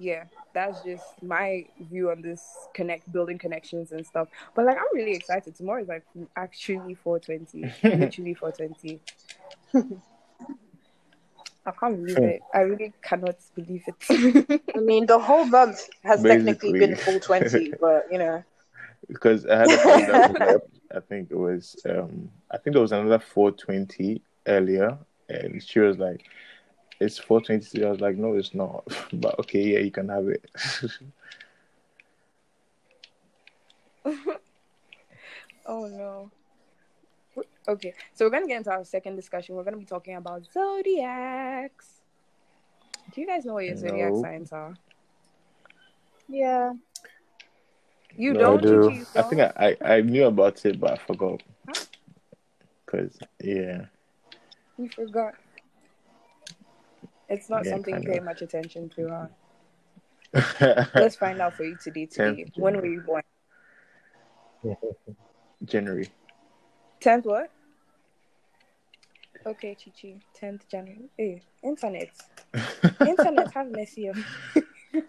yeah, that's just my view on this connect building connections and stuff. But like, I'm really excited. Tomorrow is like actually 420, literally 420. I can't believe it. I really cannot believe it. I mean, the whole month has technically been 420, but you know. because I had a friend that was like, I think it was um I think there was another 420 earlier, and she was like, "It's 420." I was like, "No, it's not." But okay, yeah, you can have it. Oh no. Okay, so we're gonna get into our second discussion. We're gonna be talking about zodiacs. Do you guys know what your zodiac signs are? Yeah. You No, don't? do. You I think don't? I, I, I knew about it, but I forgot. Cause yeah, you forgot. It's not Yeah, something you pay much attention to. Huh? Let's find out for you today. Today, when were you born? January. Tenth what? Okay, Chichi. Tenth January. Hey, internet. internet have mercy on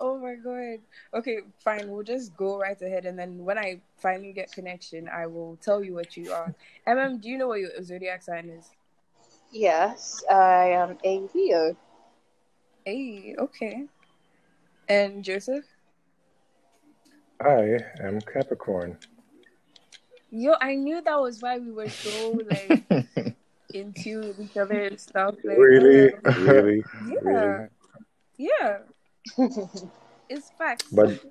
oh my god. Okay, fine. We'll just go right ahead, and then when I finally get connection, I will tell you what you are. MM, do you know what your zodiac sign is? Yes, I am a Leo. Hey, okay. And Joseph? I am Capricorn. Yo, I knew that was why we were so like into with each other and stuff. Like, Really, uh, really, yeah, really. yeah. It's facts. But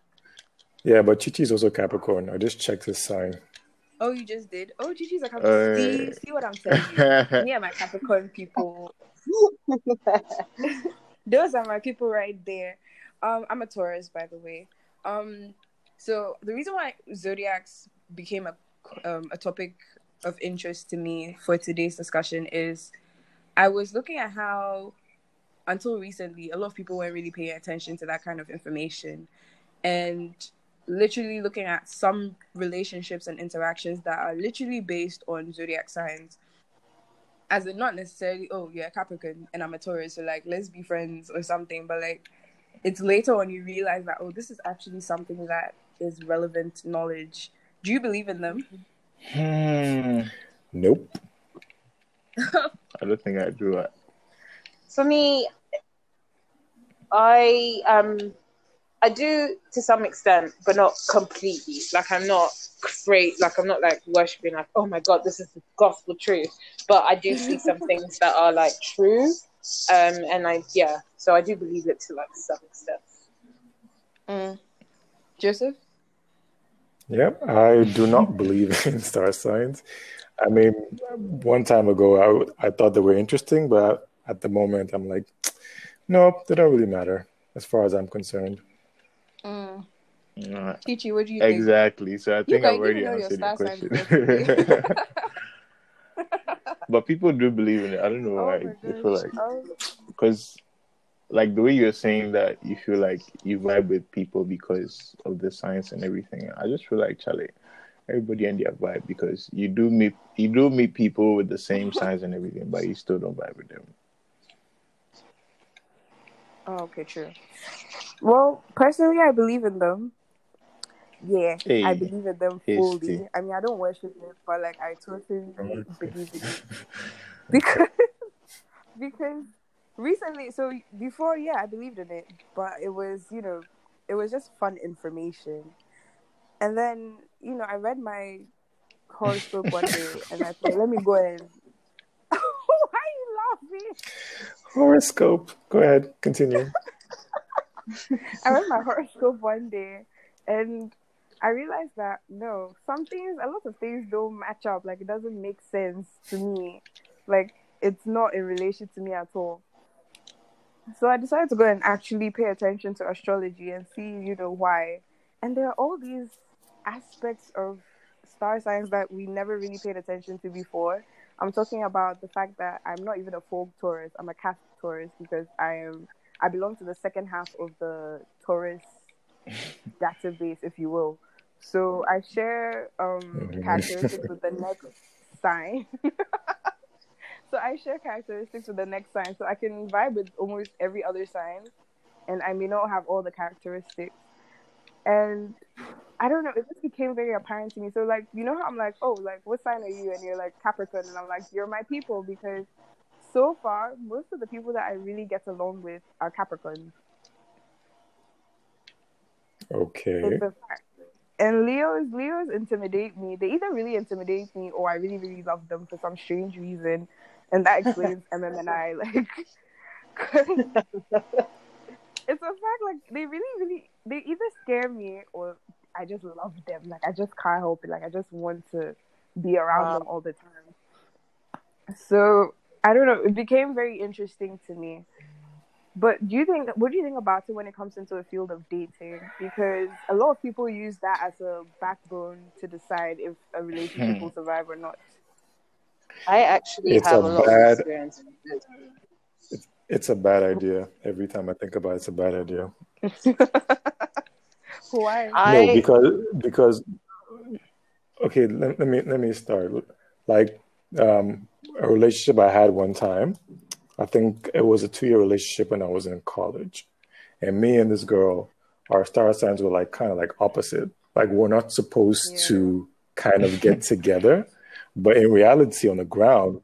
yeah, but Chichi's also Capricorn. I just checked his sign. Oh, you just did. Oh, Gigi's a Capricorn. Uh, see, see what I'm you. Me and my Capricorn people. Those are my people right there. Um, I'm a Taurus, by the way. Um, so the reason why zodiacs became a um, a topic of interest to me for today's discussion is I was looking at how until recently a lot of people weren't really paying attention to that kind of information, and literally looking at some relationships and interactions that are literally based on zodiac signs as in not necessarily oh you're capricorn and i'm a taurus so like let's be friends or something but like it's later when you realize that oh this is actually something that is relevant knowledge do you believe in them Hmm. Nope. I don't think I do it. For me, I um I do to some extent, but not completely. Like I'm not great. Like I'm not like worshiping. Like oh my god, this is the gospel truth. But I do see some things that are like true. Um, and I yeah, so I do believe it to like some extent. mm. joseph Yep, I do not believe in star signs. I mean, one time ago, I, I thought they were interesting, but at the moment, I'm like, no, they don't really matter as far as I'm concerned. Mm. Uh, Chichi, what do you think exactly. So I think I've already even know your answered your question. but people do believe in it. I don't know Oh why. my They feel like Oh, because like the way you're saying that you feel like you vibe with people because of the science and everything. I just feel like Charlie, everybody and their vibe because you do meet you do meet people with the same signs and everything, but you still don't vibe with them. oh, okay, true. Well, personally, I believe in them. Yeah, Hey, I believe in them hasty. fully. I mean, I don't worship it, but like I totally believe in it because because recently, so before, yeah, I believed in it, but it was you know, it was just fun information, and then you know, I read my horoscope one day, and I thought, let me go and. Why are you laughing? Horoscope. Go ahead. Continue. I read my horoscope one day and I realized that no, some things, a lot of things don't match up. Like it doesn't make sense to me. Like it's not in relation to me at all. So I decided to go and actually pay attention to astrology and see, you know, why. And there are all these aspects of star signs that we never really paid attention to before. I'm talking about the fact that I'm not even a folk Taurus. I'm a cusp Taurus because I am I belong to the second half of the Taurus database, if you will. So I share um, Mhm. characteristics with the next sign. so I share characteristics with the next sign, so I can vibe with almost every other sign, and I may not have all the characteristics. And I don't know, it just became very apparent to me. So like, you know how I'm like, oh, like what sign are you? And you're like Capricorn, and I'm like, you're my people because so far most of the people that I really get along with are Capricorns. Okay. It's a fact. And Leos, Leos intimidate me. They either really intimidate me or I really, really love them for some strange reason, and that explains MM and I. Like, it's a fact. Like they really, really, they either scare me or I just love them. Like I just can't help it. Like I just want to be around Wow. them all the time. So I don't know. It became very interesting to me. But do you think what do you think about it when it comes into a field of dating? Because a lot of people use that as a backbone to decide if a relationship will survive or not. I actually It's have a a lot bad- of experience with it. It's a bad idea. Every time I think about it, it's a bad idea. Why? I No, because because okay, let, let me let me start. Like um, a relationship I had one time. I think it was a two-year relationship when I was in college, and me and this girl, our star signs were like kind of like opposite. Like we're not supposed to kind of get together, but in reality, on the ground,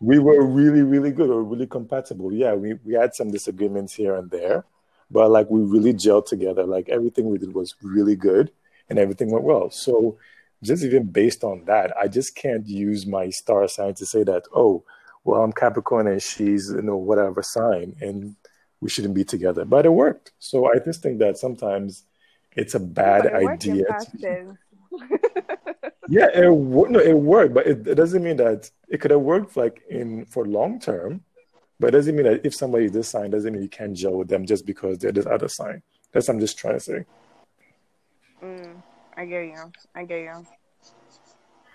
we were really really good or really compatible. Yeah, we we had some disagreements here and there, but like we really gelled together. Like everything we did was really good and everything went well. So just even based on that, I just can't use my star sign to say that, oh, well, I'm Capricorn and she's, you know, whatever sign and we shouldn't be together. But it worked. So I just think that sometimes it's a bad it idea. to- yeah, it no, it worked, but it, it doesn't mean that it could have worked like in for long term. But it doesn't mean that if somebody is this sign, doesn't mean you can't gel with them just because they're this other sign. That's what I'm just trying to say. Mm, I get you. I get you.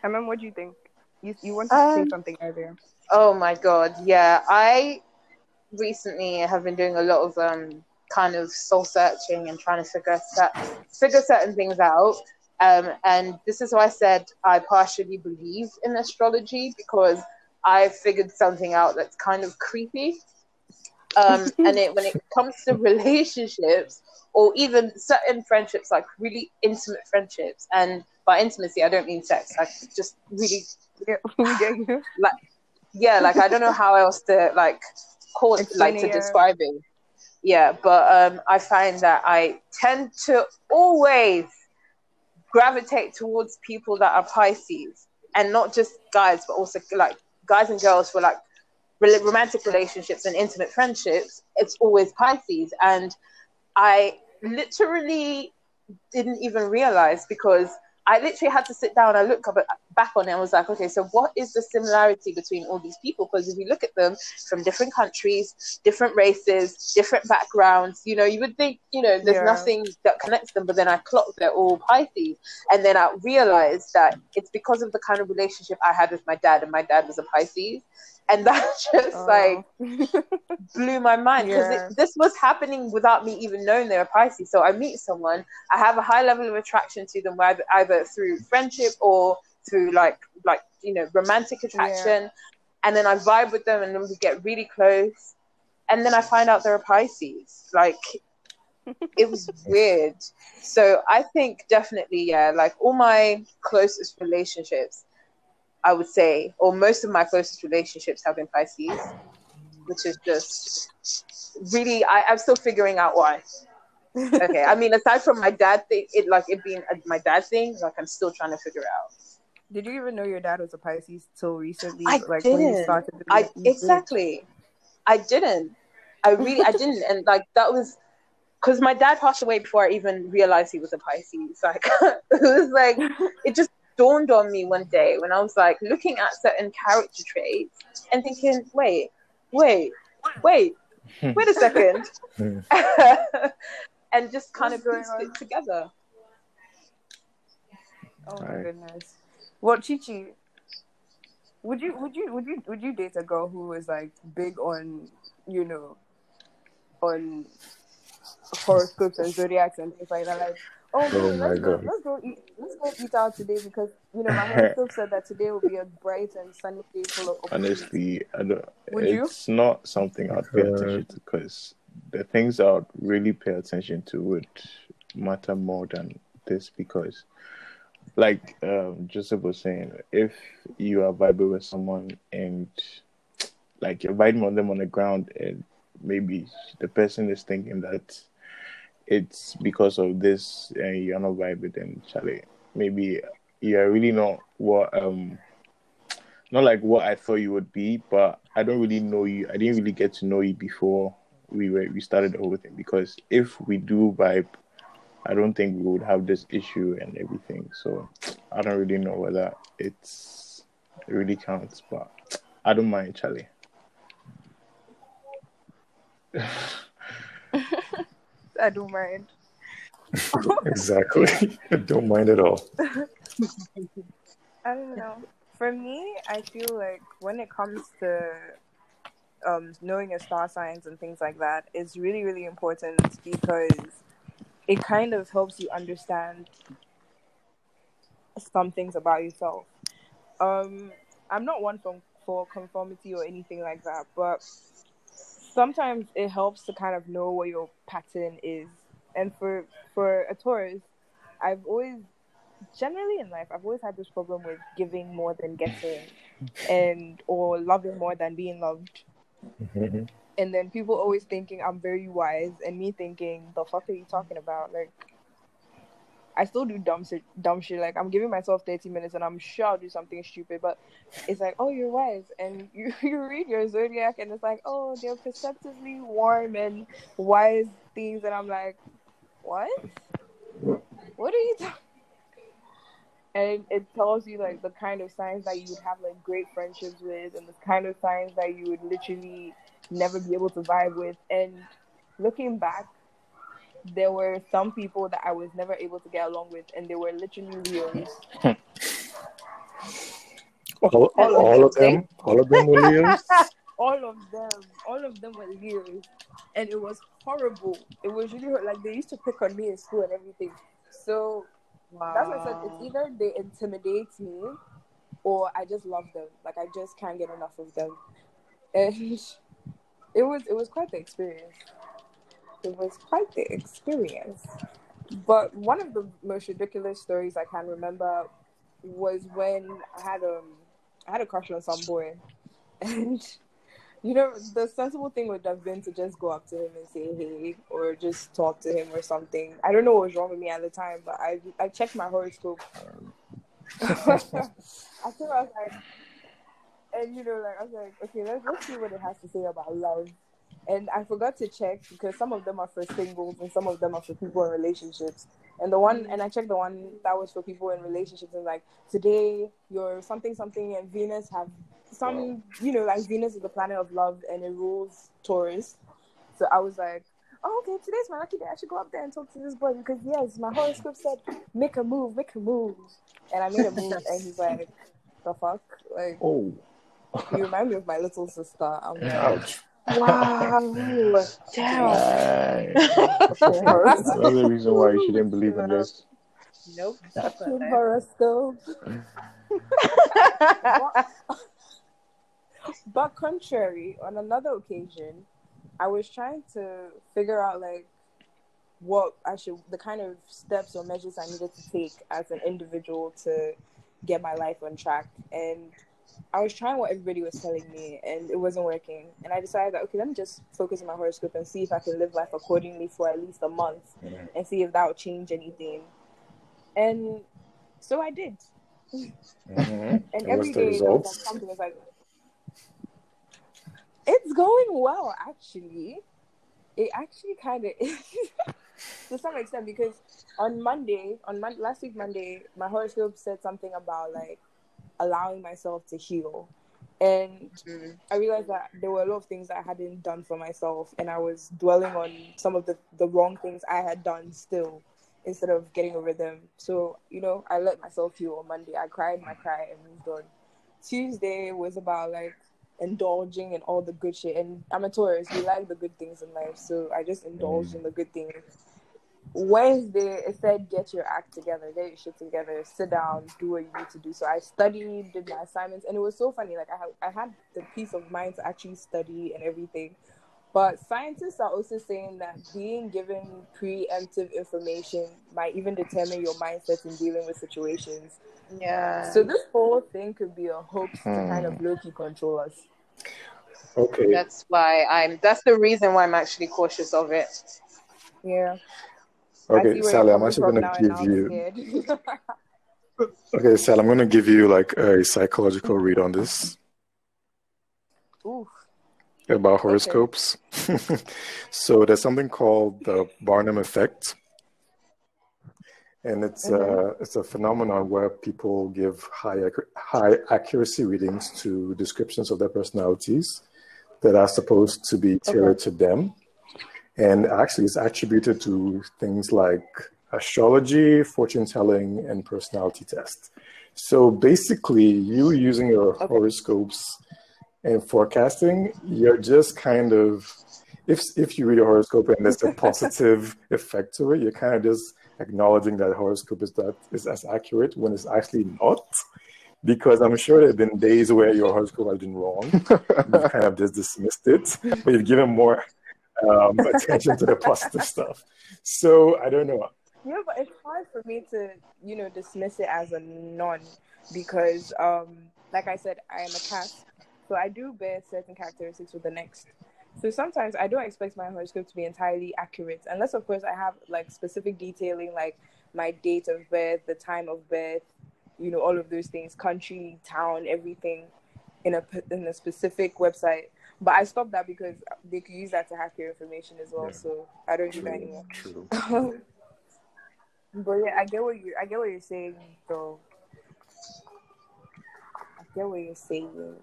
I mean, what do you think? You you wanted to say Um, something earlier. Oh my god, yeah. I recently have been doing a lot of um kind of soul searching and trying to figure that figure certain things out. Um, and this is why I said I partially believe in astrology because I figured something out that's kind of creepy. Um, and it, when it comes to relationships or even certain friendships, like really intimate friendships, and by intimacy I don't mean sex, like just really Yeah, we yeah like i don't know how else to like call it like to describe it. Yeah but um i find that i tend to always gravitate towards people that are pisces and not just guys but also like guys and girls for like romantic relationships and intimate friendships. It's always pisces and i literally didn't even realize because I literally had to sit down. I look up, back on it and was like, okay, so what is the similarity between all these people? Because if you look at them from different countries, different races, different backgrounds, you know, you would think, you know, there's Yeah. nothing that connects them. But then I clocked they're all Pisces, and then I realized that it's because of the kind of relationship I had with my dad, and my dad was a Pisces, and that just Oh. like blew my mind because Yeah. this was happening without me even knowing they were Pisces. So I meet someone, I have a high level of attraction to them, either, either through friendship or through like like you know romantic attraction, and then I vibe with them, and then we get really close, and then I find out they're a Pisces. Like it was weird. So I think definitely yeah, like all my closest relationships. I would say, or most of my closest relationships have been Pisces, which is just really, I, I'm still figuring out why. Okay, I mean, aside from my dad thing, it like it being a, my dad thing, like I'm still trying to figure out. Did you even know your dad was a Pisces till recently? I like when you didn't. started. to- I exactly, I didn't. I really, I didn't, and like that was because my dad passed away before I even realized he was a Pisces. Like it was like it just dawned on me one day when I was like looking at certain character traits and thinking, wait, wait, wait, hmm. wait a second, and just kind of What's pieced going it together. Oh my Right. goodness. Well, Chichi, would you would you would you would you date a girl who was like big on you know on horoscopes and zodiacs and things like that? Like, oh, Oh my let's go God. let's go eat let's go eat out today because you know my horoscope said that today will be a bright and sunny day full of. Honestly, I don't. Would you? it's not something I'd pay God. attention to because the things I would really pay attention to would matter more than this because, like um, Joseph was saying, if you are vibing with someone and like you're vibing on them on the ground and maybe the person is thinking that it's because of this and you're not vibing, then Charlie, maybe you're really not what um not like what I thought you would be, but I don't really know you. I didn't really get to know you before we were we started the whole thing because if we do vibe, I don't think we would have this issue and everything. So I don't really know whether it's it really counts, but I don't mind, Charlie. I don't mind. exactly. I Don't mind at all. I don't know. For me, I feel like when it comes to um, knowing your star signs and things like that, it's really, really important because it kind of helps you understand some things about yourself. Um, I'm not one for, for conformity or anything like that, but sometimes it helps to kind of know what your pattern is. And for for a Taurus, I've always generally in life I've always had this problem with giving more than getting and or loving more than being loved. Mhm. And then people always thinking I'm very wise and me thinking the fuck are you talking about? Like I still do dumb shit, dumb shit. Like I'm giving myself 30 minutes and I'm sure I'll do something stupid, but it's like, oh, you're wise, and you you read your zodiac and it's like, oh, they're perceptively warm and wise things, and I'm like, what? What are you talking? And it tells you like the kind of signs that you would have like great friendships with, and the kind of signs that you would literally never be able to vibe with. And looking back, there were some people that I was never able to get along with, and they were literally Leos. All, all, all of them, all of them were Leos. all of them, all of them were Leos, and it was horrible. It was really like they used to pick on me in school and everything. So that's what I said it's either they intimidate me, or I just love them. Like I just can't get enough of them, and it was it was quite the experience. It was quite the experience. But one of the most ridiculous stories I can remember was when I had um I had a crush on some boy, and you know the sensible thing would have been to just go up to him and say hey or just talk to him or something. I don't know what was wrong with me at the time, but I I checked my horoscope. I think I was like, and you know like I was like okay let's let's see what it has to say about love. And I forgot to check because some of them are for singles and some of them are for people in relationships. And the one, and I checked the one that was for people in relationships, and like today you're something something, and Venus have some, you know, like Venus is the planet of love and it rules Taurus. So I was like, oh, okay, today's my lucky day. I should go up there and talk to this boy because yes, my horoscope said make a move, make a move, and I made a move, and he's like, the fuck, like, Oh. you remind me of my little sister. I'm like, Ouch. Wow. Damn. Right. That's the reason why you shouldn't believe in this. Nope. Good horoscope. But contrary, on another occasion, I was trying to figure out like what I should, the kind of steps or measures I needed to take as an individual to get my life on track. And I was trying what everybody was telling me, and it wasn't working. And I decided that okay, let me just focus on my horoscope and see if I can live life accordingly for at least a month, and see if that will change anything. And so I did. Mhm. And And every day there was like something was like, it's going well actually. It actually kind of is to some extent because on Monday, on Mon- last week Monday, my horoscope said something about like allowing myself to heal, and Mm. I realized that there were a lot of things I hadn't done for myself, and I was dwelling on some of the the wrong things I had done still instead of getting over them. So, you know, I let myself heal on Monday. I cried my cry and moved on. Tuesday was about like indulging in all the good shit. And I'm a Taurus, we like the good things in life. So I just indulged in the good things. Wednesday, it said, get your act together, get your shit together, sit down, do what you need to do. So I studied, did my assignments, and it was so funny. Like, I, had, I had the peace of mind to actually study and everything. But scientists are also saying that being given preemptive information might even determine your mindset in dealing with situations. Yeah. So this whole thing could be a hoax to kind of hmm. low key control us. Okay. that's why I'm. That's the reason why I'm actually cautious of it. Yeah. Okay, Sally, I'm actually going to give you. Okay, Sally, I'm going to give you like a psychological read on this Oof. about horoscopes. so there's something called the Barnum effect, and it's uh, it's a phenomenon where people give high high accuracy readings to descriptions of their personalities that are supposed to be tailored to them, and actually it's attributed to things like astrology, fortune telling, and personality tests. So basically, you using your horoscopes and forecasting, you're just kind of if if you read a horoscope and there's a positive effect to it, you're kind of just acknowledging that horoscope is that is as accurate when it's actually not. Because I'm sure there have been days where your horoscope has been wrong. You've kind of just dismissed it, but you've given more um, attention to the positive stuff. So I don't know. Yeah, but it's hard for me to, you know, dismiss it as a non because, um, like I said, I am a cusp, so I do bear certain characteristics with the next. So sometimes I don't expect my horoscope to be entirely accurate, unless, of course, I have like specific detailing, like my date of birth, the time of birth, you know, all of those things, country, town, everything, in a p- in a specific website. But I stopped that because they could use that to hack your information as well. Yeah. So I don't do that anymore. True. But yeah, I get what you I get what you're saying though. I get what you're saying.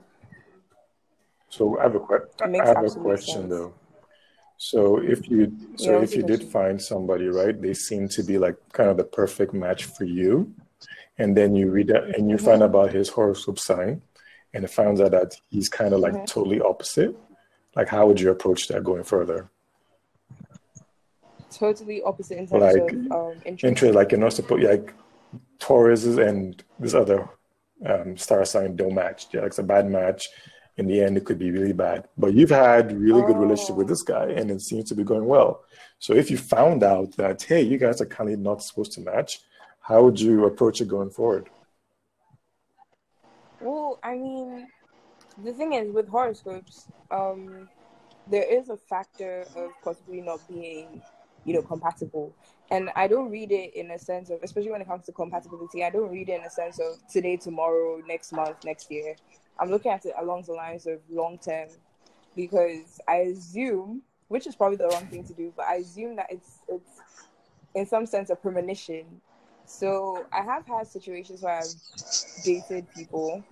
So I have a que- It makes I have a question sense. though. So if you so Yeah, if you did find somebody, right, they seem to be like kind of the perfect match for you, and then you read that and you Mm-hmm. find about his horoscope sign, and it finds out that he's kind of like Mm-hmm. totally opposite. Like, how would you approach that going further? Totally opposite in terms Like, of um interest. Interest, like you're not supposed like Taurus and this other um, star sign don't match. Yeah, like it's a bad match. In the end, it could be really bad. But you've had really good relationship with this guy, and it seems to be going well. So if you found out that hey, you guys are kind of not supposed to match, how would you approach it going forward? Well, I mean, the thing is with horoscopes, um, there is a factor of possibly not being, you know, compatible. And I don't read it in a sense of, especially when it comes to compatibility, I don't read it in a sense of today, tomorrow, next month, next year. I'm looking at it along the lines of long term because I assume, which is probably the wrong thing to do, but I assume that it's it's in some sense a premonition. So I have had situations where I've dated people,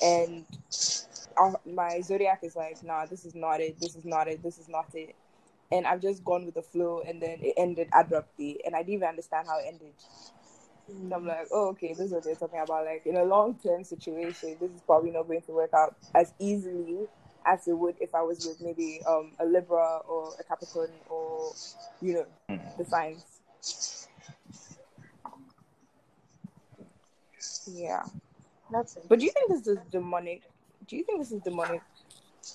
and my zodiac is like, nah, this is not it, this is not it, this is not it, and I've just gone with the flow, and then it ended abruptly, and I didn't even understand how it ended. And I'm like, oh, okay, this is what they're talking about. Like in a long term situation, this is probably not going to work out as easily as it would if I was with maybe um, a Libra or a Capricorn or you know the signs. Yeah, That's it. but do you think this is demonic? Do you think this is demonic?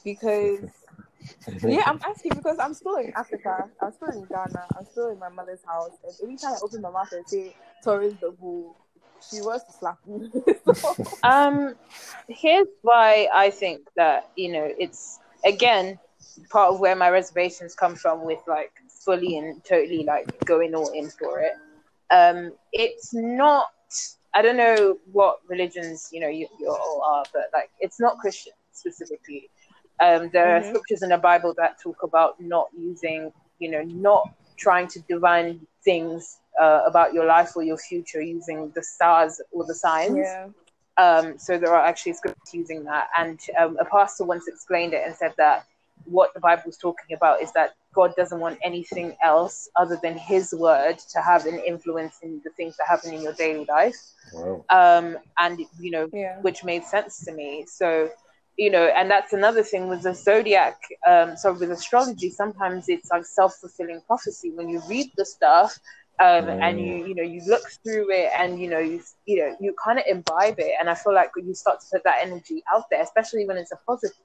Because yeah, I'm asking because I'm still in Africa. I'm still in Ghana. I'm still in my mother's house. And every time I open my mouth and say Taurus the bull, she wants to slap me. So- Um, here's why I think that you know it's again part of where my reservations come from with like fully and totally like going all in for it. Um, it's not. I don't know what religions you know you, you all are, but like it's not Christian specifically. Um, there Mhm. are scriptures in the Bible that talk about not using, you know, not trying to divine things uh, about your life or your future using the stars or the signs. yeah. Um, so there are actually scripts using that. And um, a pastor once explained it and said that what the Bible is talking about is that God doesn't want anything else other than His word to have an influence in the things that happen in your daily life. Wow. Um, and, you know, Yeah. which made sense to me. So, you know, and that's another thing with the zodiac. Um, so with astrology, sometimes it's like self fulfilling prophecy. When you read the stuff, um, and you you know you look through it, and you know you you know you kind of imbibe it, and I feel like you start to put that energy out there, especially when it's a positive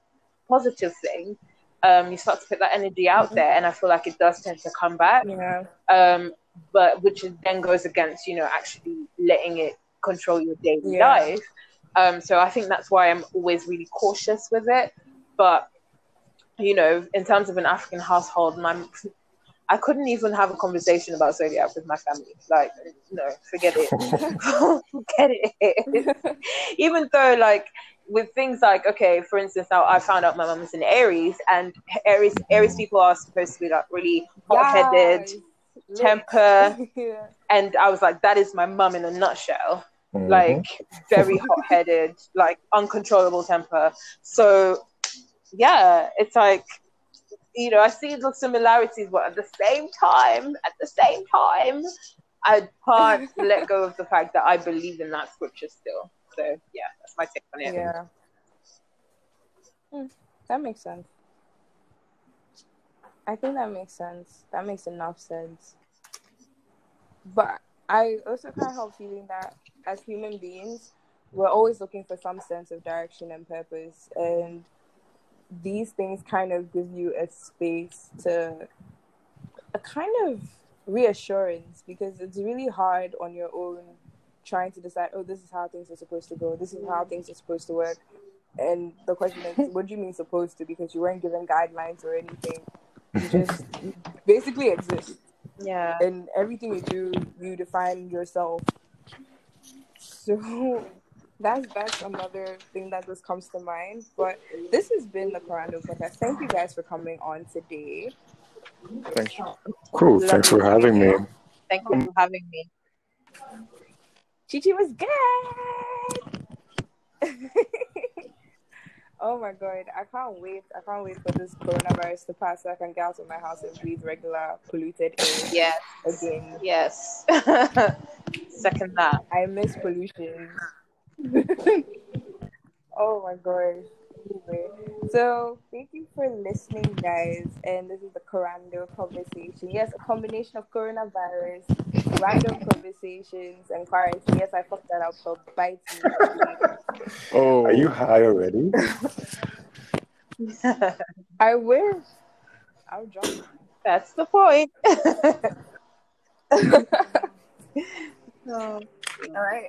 positive thing. Um, you start to put that energy out there, and I feel like it does tend to come back Yeah. um, but which then goes against you know actually letting it control your daily Yeah. life. Um, so I think that's why I'm always really cautious with it. But you know, in terms of an African household, my I couldn't even have a conversation about zodiac with my family. Like, no, forget it, forget it. even though, like, with things like, okay, for instance, now I found out my mum is an Aries, and Aries Aries people are supposed to be like really hot-headed, Yes. temper, yeah. and I was like, that is my mum in a nutshell. Mhm. Like very hot headed, like uncontrollable temper. So yeah, it's like you know, I see the similarities, but at the same time, at the same time, I can't let go of the fact that I believe in that scripture still. So yeah, that's my take on it. Yeah. Hmm, that makes sense. I think that makes sense. That makes enough sense. But I also can't help feeling that as human beings, we're always looking for some sense of direction and purpose. And these things kind of give you a space to a kind of reassurance because it's really hard on your own trying to decide, oh, this is how things are supposed to go, this is how things are supposed to work. And the question is, what do you mean supposed to? Because you weren't given guidelines or anything. You just you basically exist. Yeah. And everything you do, you define yourself. So that's that's another thing that just comes to mind. But this has been the Corando podcast. Thank you guys for coming on today. Thank you. Cool. Thanks for having me. Thank you for having me. Chichi was good. oh my god, I can't wait. I can't wait for this coronavirus to pass so I can get out of my house and breathe regular polluted air Yes. again. Yes. Second that. I miss pollution. oh my god. Anyway, so thank you for listening, guys. And this is the Corando conversation. Yes, a combination of coronavirus, random conversations, and quarantine. Yes, I fucked that up, so bite me. Oh, Are you high already? I wish. I'll drop. That's the point. Oh. All right.